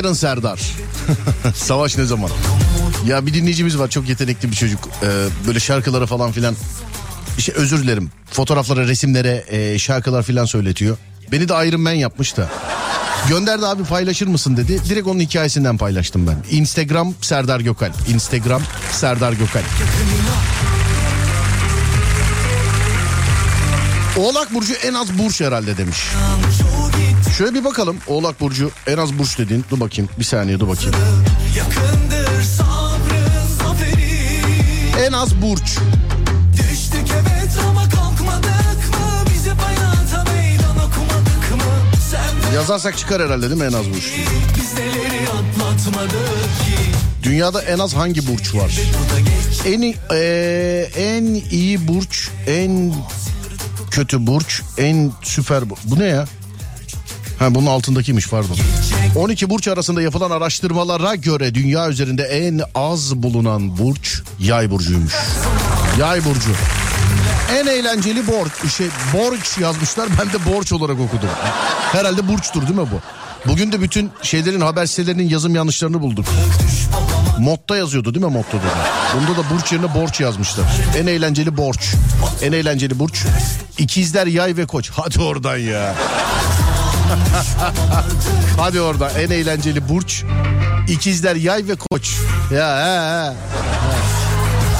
Iron Serdar. Savaş ne zaman? Ya bir dinleyicimiz var çok yetenekli bir çocuk. Ee, böyle şarkılara falan filan. İşte özür dilerim. Fotoğraflara, resimlere, e, şarkılar filan söyletiyor. Beni de Iron Man yapmış da. Gönderdi abi paylaşır mısın dedi. Direkt onun hikayesinden paylaştım ben. Instagram Serdar Gökal. Instagram Serdar Gökal. Oğlak Burcu en az burç herhalde demiş. Şöyle bir bakalım. Oğlak Burcu en az burç dediğin. Dur bakayım. Bir saniye dur bakayım. Yakındır sabrın En az burç. Düştük evet ama kalkmadık mı? Biz hep hayata meydan okumadık mı? Sen Yazarsak çıkar herhalde değil mi en az burç? biz neleri atlatmadık ki? Dünyada en az hangi burç var? En i- eee, en iyi burç, en kötü burç, en süper burç. Bu ne ya? Ha bunun altındakiymiş pardon. 12 burç arasında yapılan araştırmalara göre dünya üzerinde en az bulunan burç yay burcuymuş. Yay burcu. En eğlenceli borç, şey, borç yazmışlar ben de borç olarak okudum. Herhalde burçtur değil mi bu? Bugün de bütün şeylerin haber sitelerinin yazım yanlışlarını bulduk. Modda yazıyordu değil mi modda da? Bunda da burç yerine borç yazmışlar. En eğlenceli borç. En eğlenceli burç. İkizler yay ve koç. Hadi oradan ya. Hadi orada en eğlenceli burç. İkizler yay ve koç. Ya he, he.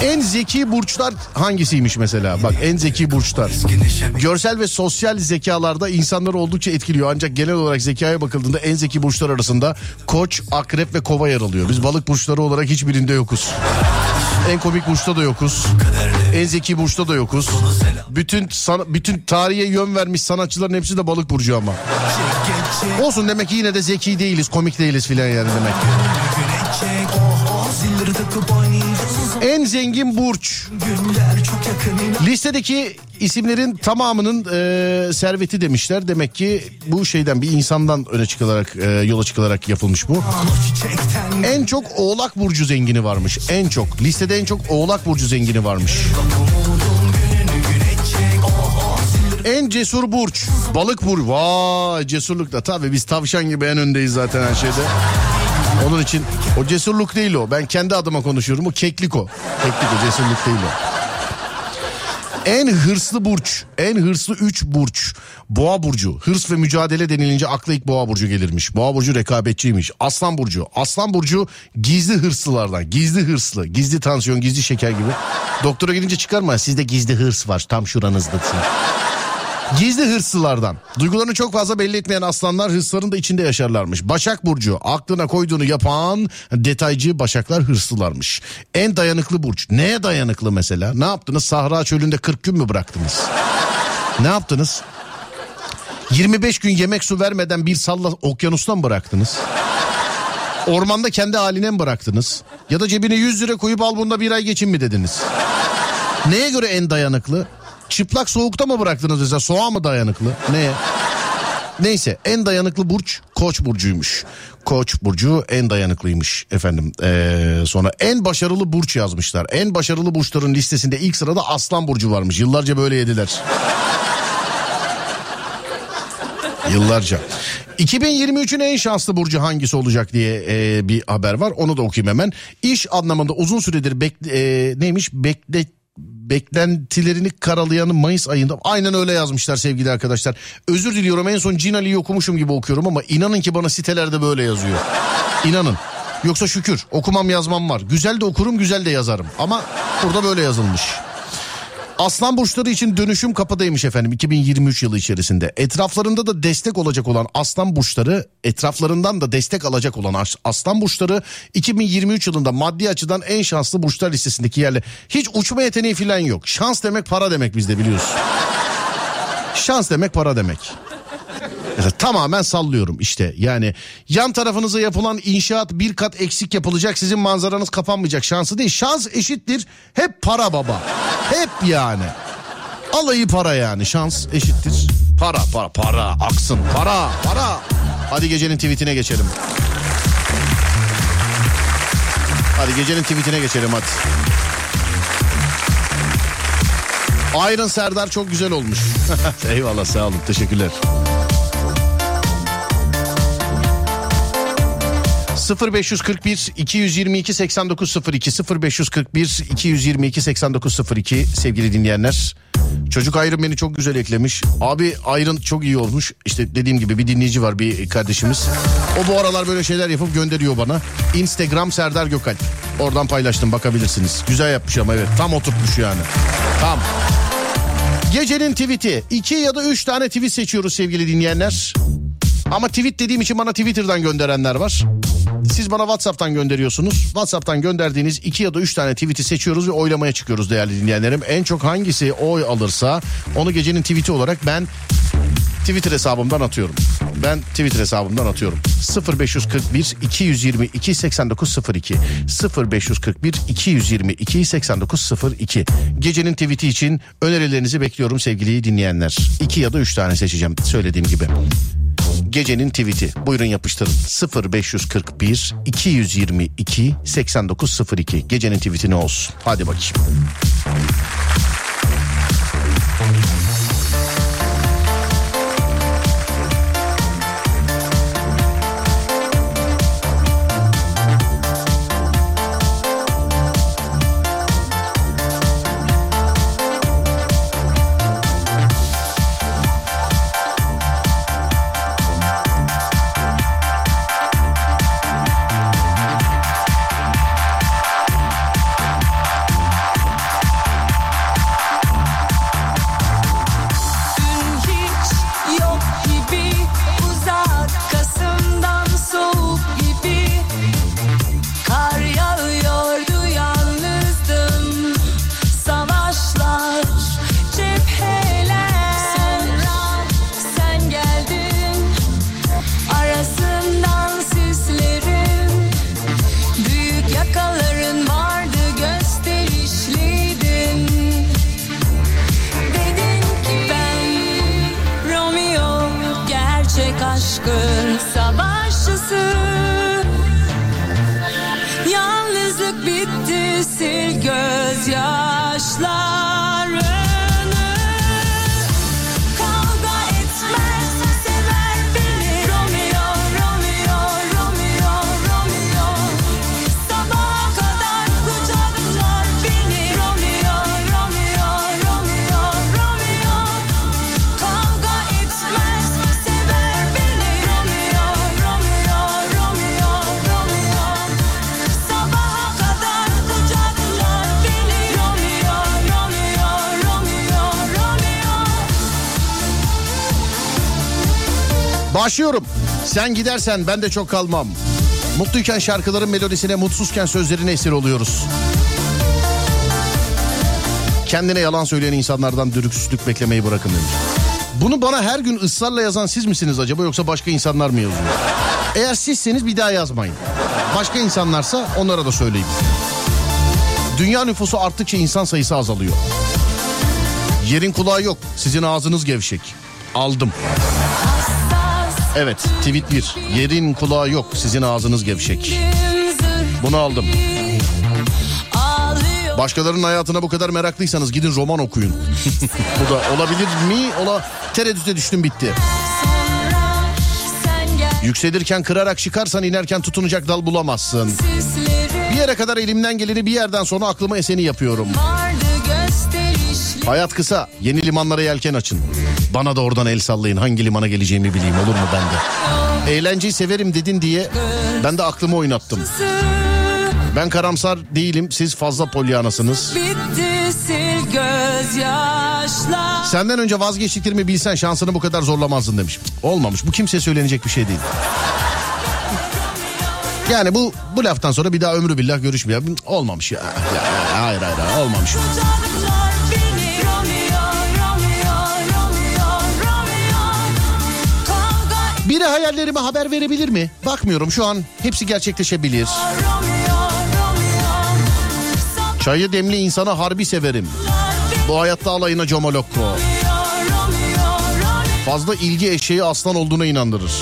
En zeki burçlar hangisiymiş mesela? Bak en zeki burçlar. Görsel ve sosyal zekalarda insanları oldukça etkiliyor. Ancak genel olarak zekaya bakıldığında en zeki burçlar arasında koç, akrep ve kova yer alıyor. Biz balık burçları olarak hiçbirinde yokuz. En komik burçta da yokuz. En zeki burçta da yokuz. Bütün sana, bütün tarihe yön vermiş sanatçıların hepsi de balık burcu ama. Olsun demek ki yine de zeki değiliz, komik değiliz filan yani demek zilleri En zengin burç. Listedeki isimlerin tamamının e, serveti demişler. Demek ki bu şeyden bir insandan öne çıkılarak e, yola çıkılarak yapılmış bu. En çok Oğlak burcu zengini varmış. En çok listede en çok Oğlak burcu zengini varmış. En cesur burç balık burcu. Vay cesurlukta tabii biz tavşan gibi en öndeyiz zaten her şeyde. Onun için o cesurluk değil o. Ben kendi adıma konuşuyorum. O keklik o. Keklik o cesurluk değil o. En hırslı burç, en hırslı 3 burç. Boğa burcu. Hırs ve mücadele denilince akla ilk boğa burcu gelirmiş. Boğa burcu rekabetçiymiş. Aslan burcu. Aslan burcu gizli hırslılardan. Gizli hırslı. Gizli tansiyon, gizli şeker gibi. Doktora gidince çıkarma. Sizde gizli hırs var. Tam şuranızdasın. Gizli hırslılardan. Duygularını çok fazla belli etmeyen aslanlar hırsların da içinde yaşarlarmış. Başak Burcu aklına koyduğunu yapan detaycı başaklar hırslılarmış. En dayanıklı burç. Neye dayanıklı mesela? Ne yaptınız? Sahra çölünde 40 gün mü bıraktınız? ne yaptınız? 25 gün yemek su vermeden bir salla okyanustan mı bıraktınız? Ormanda kendi haline mi bıraktınız? Ya da cebine 100 lira koyup al bunda bir ay geçin mi dediniz? Neye göre en dayanıklı? Çıplak soğukta mı bıraktınız mesela? Soğuğa mı dayanıklı? Neye? Neyse en dayanıklı burç Koç burcuymuş. Koç burcu en dayanıklıymış efendim. Ee, sonra en başarılı burç yazmışlar. En başarılı burçların listesinde ilk sırada Aslan burcu varmış. Yıllarca böyle yediler. Yıllarca. 2023'ün en şanslı burcu hangisi olacak diye e, bir haber var. Onu da okuyayım hemen. İş anlamında uzun süredir bek, e, neymiş bekle beklentilerini karalayan Mayıs ayında aynen öyle yazmışlar sevgili arkadaşlar. Özür diliyorum en son Cinali'yi okumuşum gibi okuyorum ama inanın ki bana sitelerde böyle yazıyor. İnanın. Yoksa şükür okumam yazmam var. Güzel de okurum güzel de yazarım ama burada böyle yazılmış. Aslan burçları için dönüşüm kapıdaymış efendim 2023 yılı içerisinde. Etraflarında da destek olacak olan aslan burçları, etraflarından da destek alacak olan as- aslan burçları 2023 yılında maddi açıdan en şanslı burçlar listesindeki yerle. Hiç uçma yeteneği falan yok. Şans demek para demek bizde biliyorsun. Şans demek para demek. Tamamen sallıyorum işte. Yani yan tarafınıza yapılan inşaat bir kat eksik yapılacak sizin manzaranız kapanmayacak. Şansı değil. Şans eşittir. Hep para baba. Hep yani. Alayı para yani. Şans eşittir. Para para para. Aksın. Para para. Hadi gecenin tweetine geçelim. Hadi gecenin tweetine geçelim hadi. Iron Serdar çok güzel olmuş. Eyvallah sağ olun. Teşekkürler. 0541 222 8902 0541 222 8902 sevgili dinleyenler. Çocuk Ayrın beni çok güzel eklemiş. Abi Ayrın çok iyi olmuş. İşte dediğim gibi bir dinleyici var bir kardeşimiz. O bu aralar böyle şeyler yapıp gönderiyor bana. Instagram Serdar Gökalp. Oradan paylaştım bakabilirsiniz. Güzel yapmış ama evet tam oturtmuş yani. Tam. Gecenin tweet'i. iki ya da üç tane tweet seçiyoruz sevgili dinleyenler. Ama tweet dediğim için bana Twitter'dan gönderenler var. Siz bana WhatsApp'tan gönderiyorsunuz. WhatsApp'tan gönderdiğiniz iki ya da üç tane tweet'i seçiyoruz ve oylamaya çıkıyoruz değerli dinleyenlerim. En çok hangisi oy alırsa onu gecenin tweet'i olarak ben Twitter hesabımdan atıyorum. Ben Twitter hesabımdan atıyorum. 0541 222 8902 0541 222 8902 Gecenin tweet'i için önerilerinizi bekliyorum sevgili dinleyenler. İki ya da üç tane seçeceğim söylediğim gibi. Gecenin tweet'i. Buyurun yapıştırın. 0541 222 8902 Gecenin tweet'i ne olsun? Hadi bakayım. Başlıyorum. Sen gidersen ben de çok kalmam. Mutluyken şarkıların melodisine, mutsuzken sözlerine esir oluyoruz. Kendine yalan söyleyen insanlardan dürüstlük beklemeyi bırakın demiş. Bunu bana her gün ısrarla yazan siz misiniz acaba yoksa başka insanlar mı yazıyor? Eğer sizseniz bir daha yazmayın. Başka insanlarsa onlara da söyleyin. Dünya nüfusu arttıkça insan sayısı azalıyor. Yerin kulağı yok. Sizin ağzınız gevşek. Aldım. Evet tweet 1. Yerin kulağı yok. Sizin ağzınız gevşek. Bunu aldım. Başkalarının hayatına bu kadar meraklıysanız gidin roman okuyun. bu da olabilir mi? Ola tereddüte düştüm bitti. Yükselirken kırarak çıkarsan inerken tutunacak dal bulamazsın. Bir yere kadar elimden geleni bir yerden sonra aklıma eseni yapıyorum. Hayat kısa. Yeni limanlara yelken açın. Bana da oradan el sallayın. Hangi limana geleceğimi bileyim olur mu ben de? Eğlenceyi severim dedin diye ben de aklımı oynattım. Ben karamsar değilim. Siz fazla polyanasınız. Senden önce vazgeçtiklerimi bilsen şansını bu kadar zorlamazdın demiş. Olmamış. Bu kimseye söylenecek bir şey değil. Yani bu bu laftan sonra bir daha ömrü billah görüşmüyor. Olmamış ya. ya, ya hayır hayır hayır, olmamış. Biri hayallerime haber verebilir mi? Bakmıyorum şu an hepsi gerçekleşebilir. Çayı demli insana harbi severim. Bu hayatta alayına comolokko. Fazla ilgi eşeği aslan olduğuna inandırır.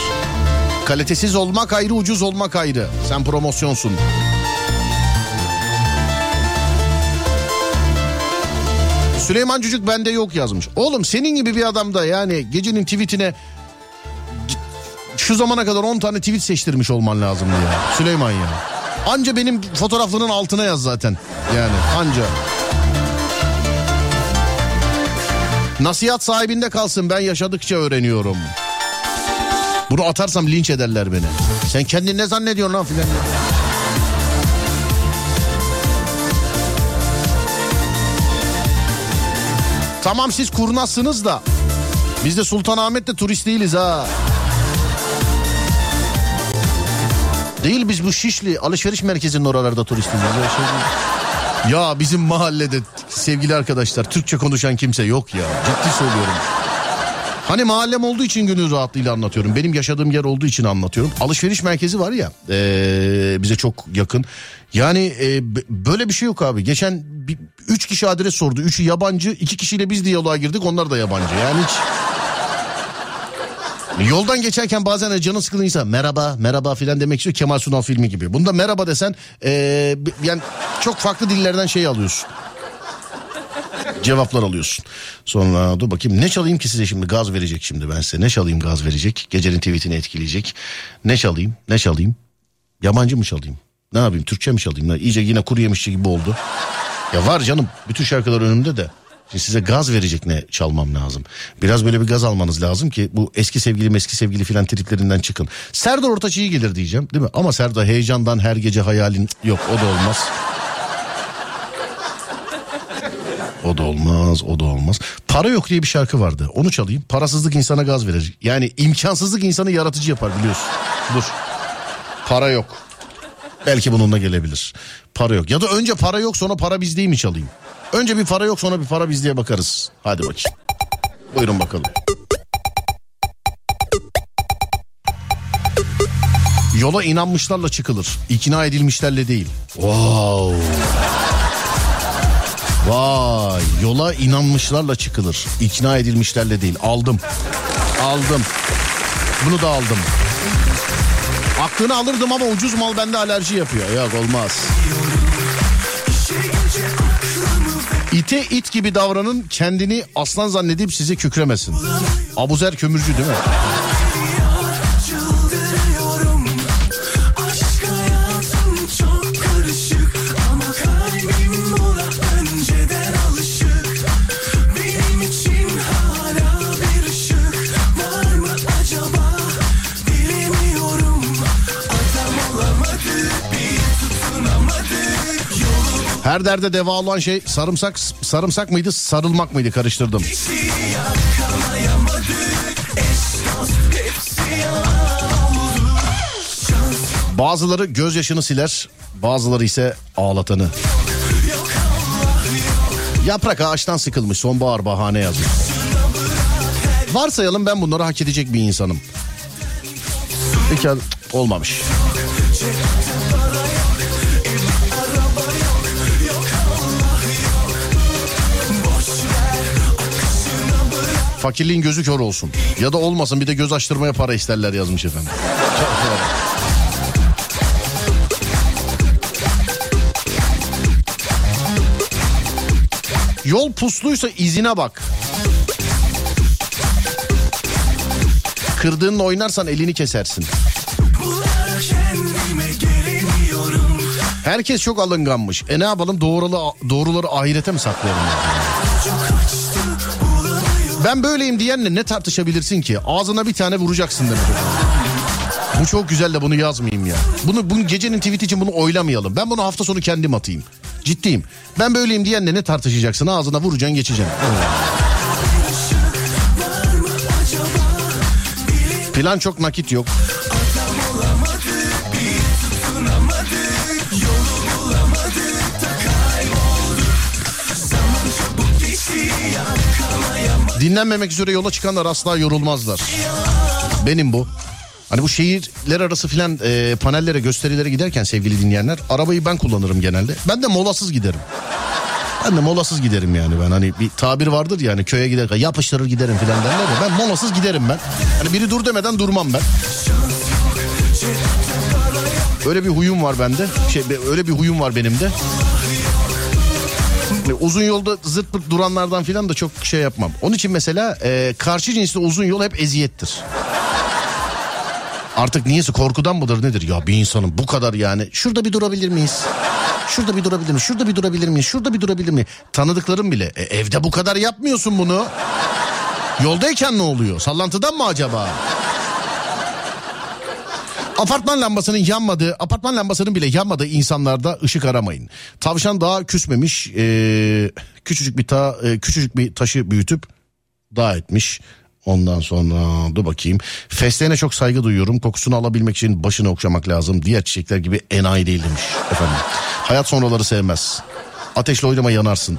Kalitesiz olmak ayrı ucuz olmak ayrı. Sen promosyonsun. Süleyman Cücük bende yok yazmış. Oğlum senin gibi bir adam da yani gecenin tweetine şu zamana kadar 10 tane tweet seçtirmiş olman lazım ya. Süleyman ya. Anca benim fotoğraflarının altına yaz zaten. Yani anca. Nasihat sahibinde kalsın ben yaşadıkça öğreniyorum. Bunu atarsam linç ederler beni. Sen kendini ne zannediyorsun lan filan. Tamam siz kurnazsınız da biz de Sultanahmet'te turist değiliz ha. Değil biz bu Şişli alışveriş merkezinin oralarda turistiz. Şey ya bizim mahallede sevgili arkadaşlar Türkçe konuşan kimse yok ya. Ciddi söylüyorum. Hani mahallem olduğu için gönül rahatlığıyla anlatıyorum. Benim yaşadığım yer olduğu için anlatıyorum. Alışveriş merkezi var ya ee, bize çok yakın. Yani b- böyle bir şey yok abi. Geçen bir, üç kişi adres sordu. Üçü yabancı. iki kişiyle biz diyaloğa girdik. Onlar da yabancı. Yani hiç... Yoldan geçerken bazen canın sıkıldığında insan merhaba merhaba filan demek istiyor Kemal Sunal filmi gibi. Bunda merhaba desen ee, yani çok farklı dillerden şey alıyorsun. Cevaplar alıyorsun. Sonra dur bakayım ne çalayım ki size şimdi gaz verecek şimdi ben size. Ne çalayım gaz verecek? Gecenin tweetini etkileyecek. Ne çalayım? Ne çalayım? Yabancı mı çalayım? Ne yapayım? Türkçe mi çalayım? İyice yine kuru yemişçi gibi oldu. Ya var canım bütün şarkılar önümde de. Şimdi size gaz verecek ne çalmam lazım. Biraz böyle bir gaz almanız lazım ki bu eski sevgili eski sevgili filan triplerinden çıkın. Serdar Ortaç iyi gelir diyeceğim değil mi? Ama Serdar heyecandan her gece hayalin yok o da olmaz. O da olmaz, o da olmaz. Para yok diye bir şarkı vardı. Onu çalayım. Parasızlık insana gaz verir. Yani imkansızlık insanı yaratıcı yapar biliyorsun. Dur. Para yok. Belki bununla gelebilir. Para yok. Ya da önce para yok sonra para bizdeyi mi çalayım? Önce bir para yok sonra bir para bizliğe bakarız. Hadi bakayım. Buyurun bakalım. Yola inanmışlarla çıkılır. İkna edilmişlerle değil. Wow. Vay yola inanmışlarla çıkılır. İkna edilmişlerle değil. Aldım. Aldım. Bunu da aldım. Aklını alırdım ama ucuz mal bende alerji yapıyor. Yok olmaz. İte it gibi davranın kendini aslan zannedip size kükremesin. Abuzer kömürcü değil mi? Her derde deva olan şey sarımsak sarımsak mıydı sarılmak mıydı karıştırdım. Bazıları gözyaşını siler bazıları ise ağlatanı. Yaprak ağaçtan sıkılmış sonbahar bahane yazmış. Varsayalım ben bunları hak edecek bir insanım. Peki cık, olmamış. Fakirliğin gözü kör olsun. Ya da olmasın bir de göz açtırmaya para isterler yazmış efendim. Yol pusluysa izine bak. Kırdığınla oynarsan elini kesersin. Herkes çok alınganmış. E ne yapalım doğruları, doğruları ahirete mi saklayalım? Ben böyleyim diyenle ne tartışabilirsin ki? Ağzına bir tane vuracaksın demek. Bu çok güzel de bunu yazmayayım ya. Bunu, bunu gecenin tweet için bunu oylamayalım. Ben bunu hafta sonu kendim atayım. Ciddiyim. Ben böyleyim diyenle ne tartışacaksın? Ağzına vuracaksın geçeceksin. Plan çok nakit yok. Dinlenmemek üzere yola çıkanlar asla yorulmazlar. Benim bu. Hani bu şehirler arası filan e, panellere gösterilere giderken sevgili dinleyenler arabayı ben kullanırım genelde. Ben de molasız giderim. Ben de molasız giderim yani ben hani bir tabir vardır yani köye giderken yapıştırır giderim filan derler ya ben molasız giderim ben. Hani biri dur demeden durmam ben. Öyle bir huyum var bende. Şey öyle bir huyum var benim de. Hani Uzun yolda zırt pırt duranlardan filan da çok şey yapmam. Onun için mesela e, karşı cinsli uzun yol hep eziyettir. Artık niyeyse korkudan mıdır nedir? Ya bir insanın bu kadar yani şurada bir durabilir miyiz? Şurada bir durabilir miyiz? Şurada bir durabilir miyiz? Şurada bir durabilir miyiz? Tanıdıklarım bile. E, evde bu kadar yapmıyorsun bunu. Yoldayken ne oluyor? Sallantıdan mı acaba? Apartman lambasının yanmadığı, apartman lambasının bile yanmadığı insanlarda ışık aramayın. Tavşan daha küsmemiş, e, küçücük bir ta, e, küçücük bir taşı büyütüp dağ etmiş. Ondan sonra dur bakayım. Fesleğene çok saygı duyuyorum. Kokusunu alabilmek için başını okşamak lazım. Diğer çiçekler gibi enayi değil demiş efendim. Hayat sonraları sevmez. Ateşle oynama yanarsın.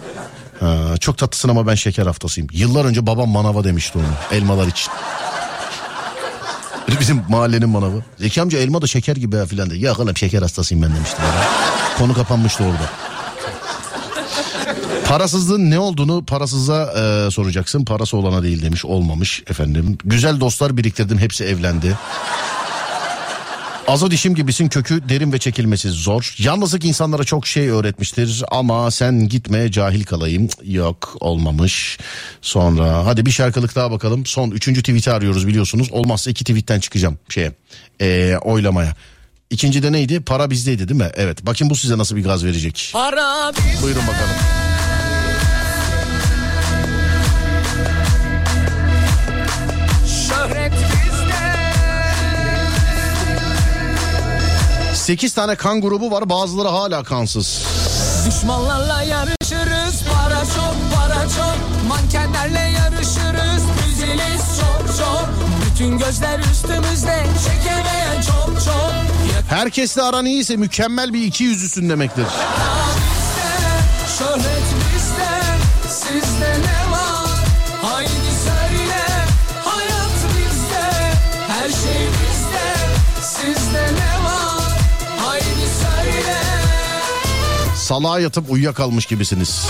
Ha, çok tatlısın ama ben şeker haftasıyım. Yıllar önce babam manava demişti onu elmalar için. Bizim mahallenin manavı. Zeki amca elma da şeker gibi ha filan de. Ya oğlum şeker hastasıyım ben demişti. bana. Konu kapanmıştı orada. Parasızlığın ne olduğunu parasıza e, soracaksın. Parası olana değil demiş. Olmamış efendim. Güzel dostlar biriktirdim. Hepsi evlendi. Azo dişim gibisin kökü derin ve çekilmesi zor. Yalnızlık insanlara çok şey öğretmiştir ama sen gitme cahil kalayım. Yok olmamış. Sonra hadi bir şarkılık daha bakalım. Son üçüncü tweet'i arıyoruz biliyorsunuz. Olmazsa iki tweetten çıkacağım şeye e, oylamaya. İkinci de neydi? Para bizdeydi değil mi? Evet. Bakın bu size nasıl bir gaz verecek. Para Buyurun bakalım. 8 tane kan grubu var bazıları hala kansız. Düşmanlarla yarışırız para çok para çok Mankenlerle yarışırız Düzeliz çok çok Bütün gözler üstümüzde Çekemeyen çok çok Herkesle aran iyiyse mükemmel bir iki yüzlüsün demektir. Şöhret Salağa yatıp uyuyakalmış gibisiniz.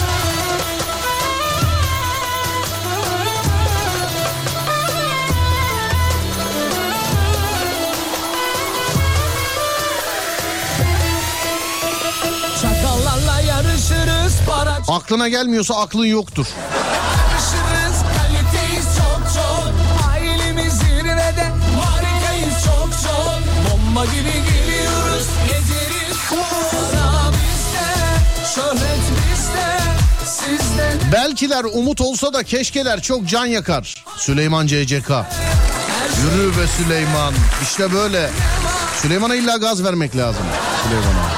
Aklına gelmiyorsa aklın yoktur. çok çok çok Bomba gibi Belkiler umut olsa da keşkeler çok can yakar. Süleyman CCK. Yürü be Süleyman. İşte böyle. Süleyman'a illa gaz vermek lazım. Süleyman'a.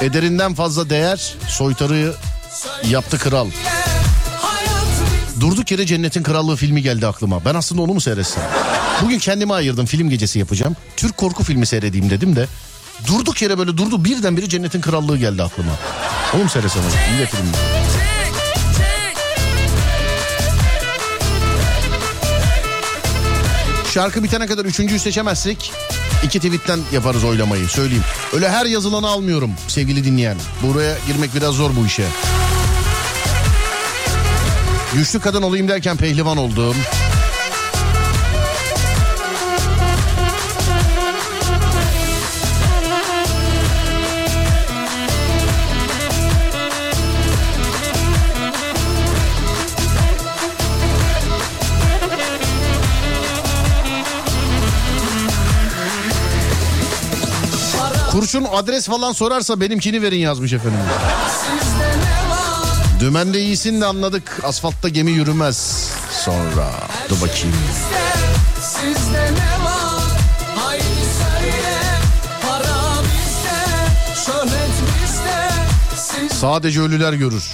Ederinden fazla değer soytarıyı yaptı kral. Durduk yere Cennetin Krallığı filmi geldi aklıma. Ben aslında onu mu seyretsem? Bugün kendime ayırdım film gecesi yapacağım. Türk korku filmi seyredeyim dedim de. Durduk yere böyle durdu birdenbire Cennetin Krallığı geldi aklıma. Onu mu seyretsem? acaba? İyi de film. Şarkı bitene kadar üçüncüyü seçemezsek iki tweetten yaparız oylamayı söyleyeyim. Öyle her yazılanı almıyorum sevgili dinleyen. Buraya girmek biraz zor bu işe. Güçlü kadın olayım derken pehlivan oldum. Kurşun adres falan sorarsa benimkini verin yazmış efendim. Dümende iyisin de anladık. Asfaltta gemi yürümez. Sonra dur bakayım. Sadece ölüler görür.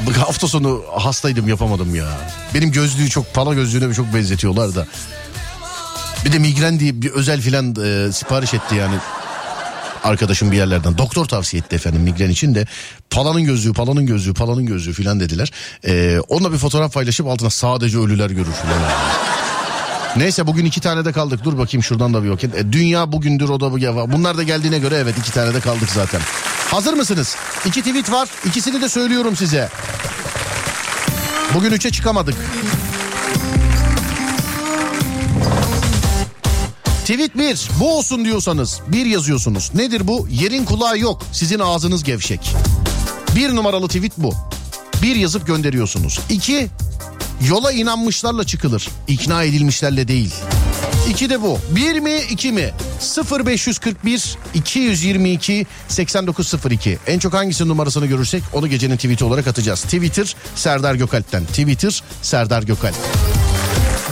Bu hafta sonu hastaydım yapamadım ya. Benim gözlüğü çok pala gözlüğüne çok benzetiyorlar da. Bir de migren diye bir özel filan e, sipariş etti yani arkadaşım bir yerlerden. Doktor tavsiye etti efendim migren için de. Palanın gözlüğü, palanın gözlüğü, palanın gözlüğü filan dediler. E, onunla bir fotoğraf paylaşıp altına sadece ölüler görür filan. Neyse bugün iki tane de kaldık. Dur bakayım şuradan da bir bakayım. E, dünya bugündür o da bu. Bunlar da geldiğine göre evet iki tane de kaldık zaten. Hazır mısınız? İki tweet var. İkisini de söylüyorum size. Bugün üçe çıkamadık. Tweet 1 bu olsun diyorsanız bir yazıyorsunuz. Nedir bu? Yerin kulağı yok sizin ağzınız gevşek. Bir numaralı tweet bu. Bir yazıp gönderiyorsunuz. İki yola inanmışlarla çıkılır. İkna edilmişlerle değil. İki de bu. Bir mi iki mi? 0541 222 8902. En çok hangisi numarasını görürsek onu gecenin tweeti olarak atacağız. Twitter Serdar Gökalp'ten. Twitter Serdar Gökalp.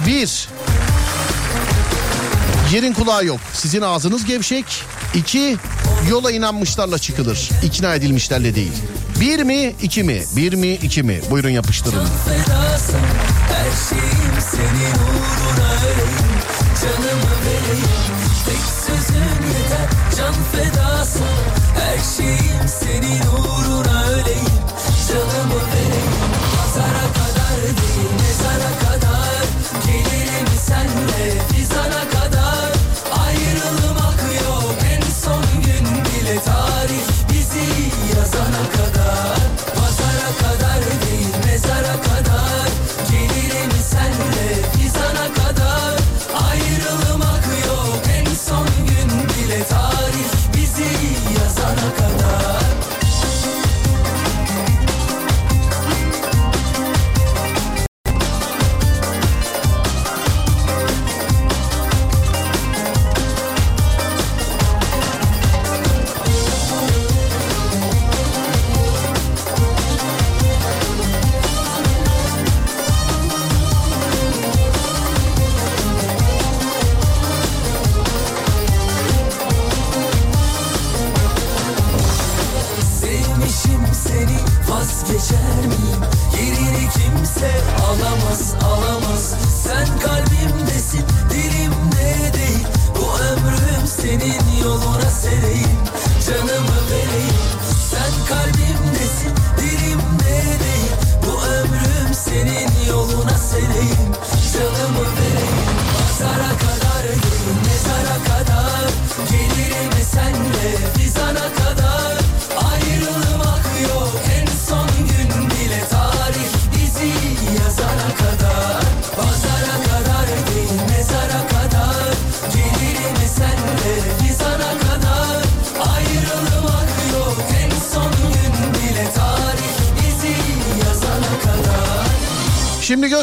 Bir. Yerin kulağı yok. Sizin ağzınız gevşek. İki, Yola inanmışlarla çıkılır. ikna edilmişlerle değil. Bir mi iki mi? Bir mi iki mi? Buyurun yapıştırın. fedasın Her şeyim senin uğruna öleyim Canımı vereyim Tek sözün yeter Can fedasın Her şeyim senin uğruna öleyim Canımı vereyim Pazara kadar değil mezara kadar Gelirim senle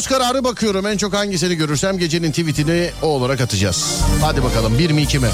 göz kararı bakıyorum. En çok hangisini görürsem gecenin tweetini o olarak atacağız. Hadi bakalım bir mi iki mi?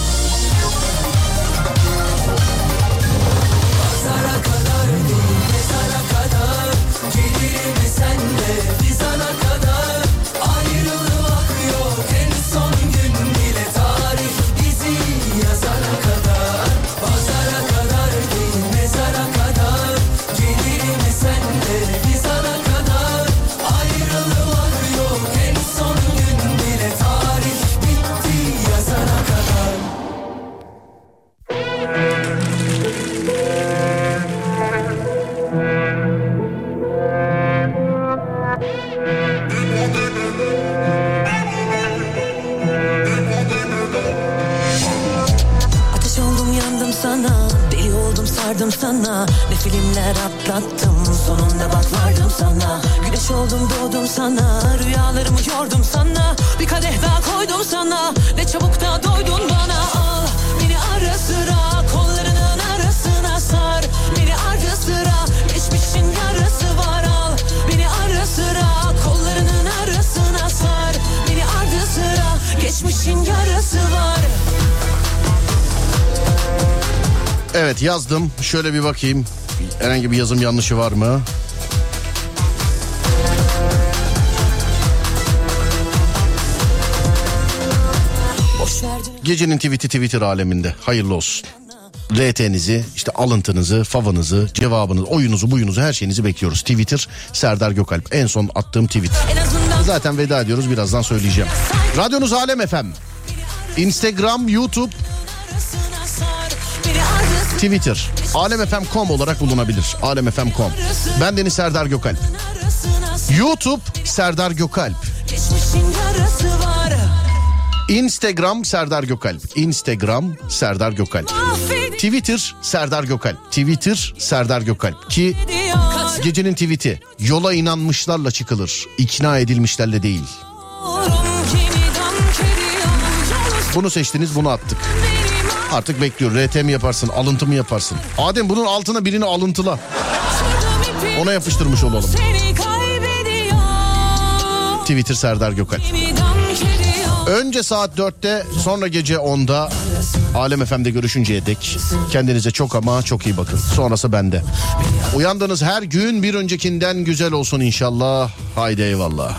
Yazdım. Şöyle bir bakayım. Herhangi bir yazım yanlışı var mı? Gecenin tweet'i Twitter aleminde. Hayırlı olsun. RT'nizi, işte alıntınızı, favınızı, cevabınızı, oyunuzu, buyunuzu her şeyinizi bekliyoruz. Twitter Serdar Gökalp. En son attığım tweet. Zaten veda ediyoruz birazdan söyleyeceğim. Radyonuz Alem FM. Instagram, YouTube, Twitter. alemfm.com olarak bulunabilir. alemfm.com. Ben Deniz Serdar Gökalp. YouTube Serdar Gökalp. Instagram Serdar Gökalp. Instagram Serdar Gökalp. Twitter Serdar Gökalp. Twitter Serdar Gökalp. Ki gecenin tweet'i yola inanmışlarla çıkılır. ikna edilmişlerle değil. Bunu seçtiniz bunu attık. Artık bekliyor. RT mi yaparsın alıntı mı yaparsın? Adem bunun altına birini alıntıla. Ona yapıştırmış olalım. Twitter Serdar kediyor Önce saat 4'te sonra gece 10'da Alem FM'de görüşünceye dek kendinize çok ama çok iyi bakın. Sonrası bende. Uyandığınız her gün bir öncekinden güzel olsun inşallah. Haydi eyvallah.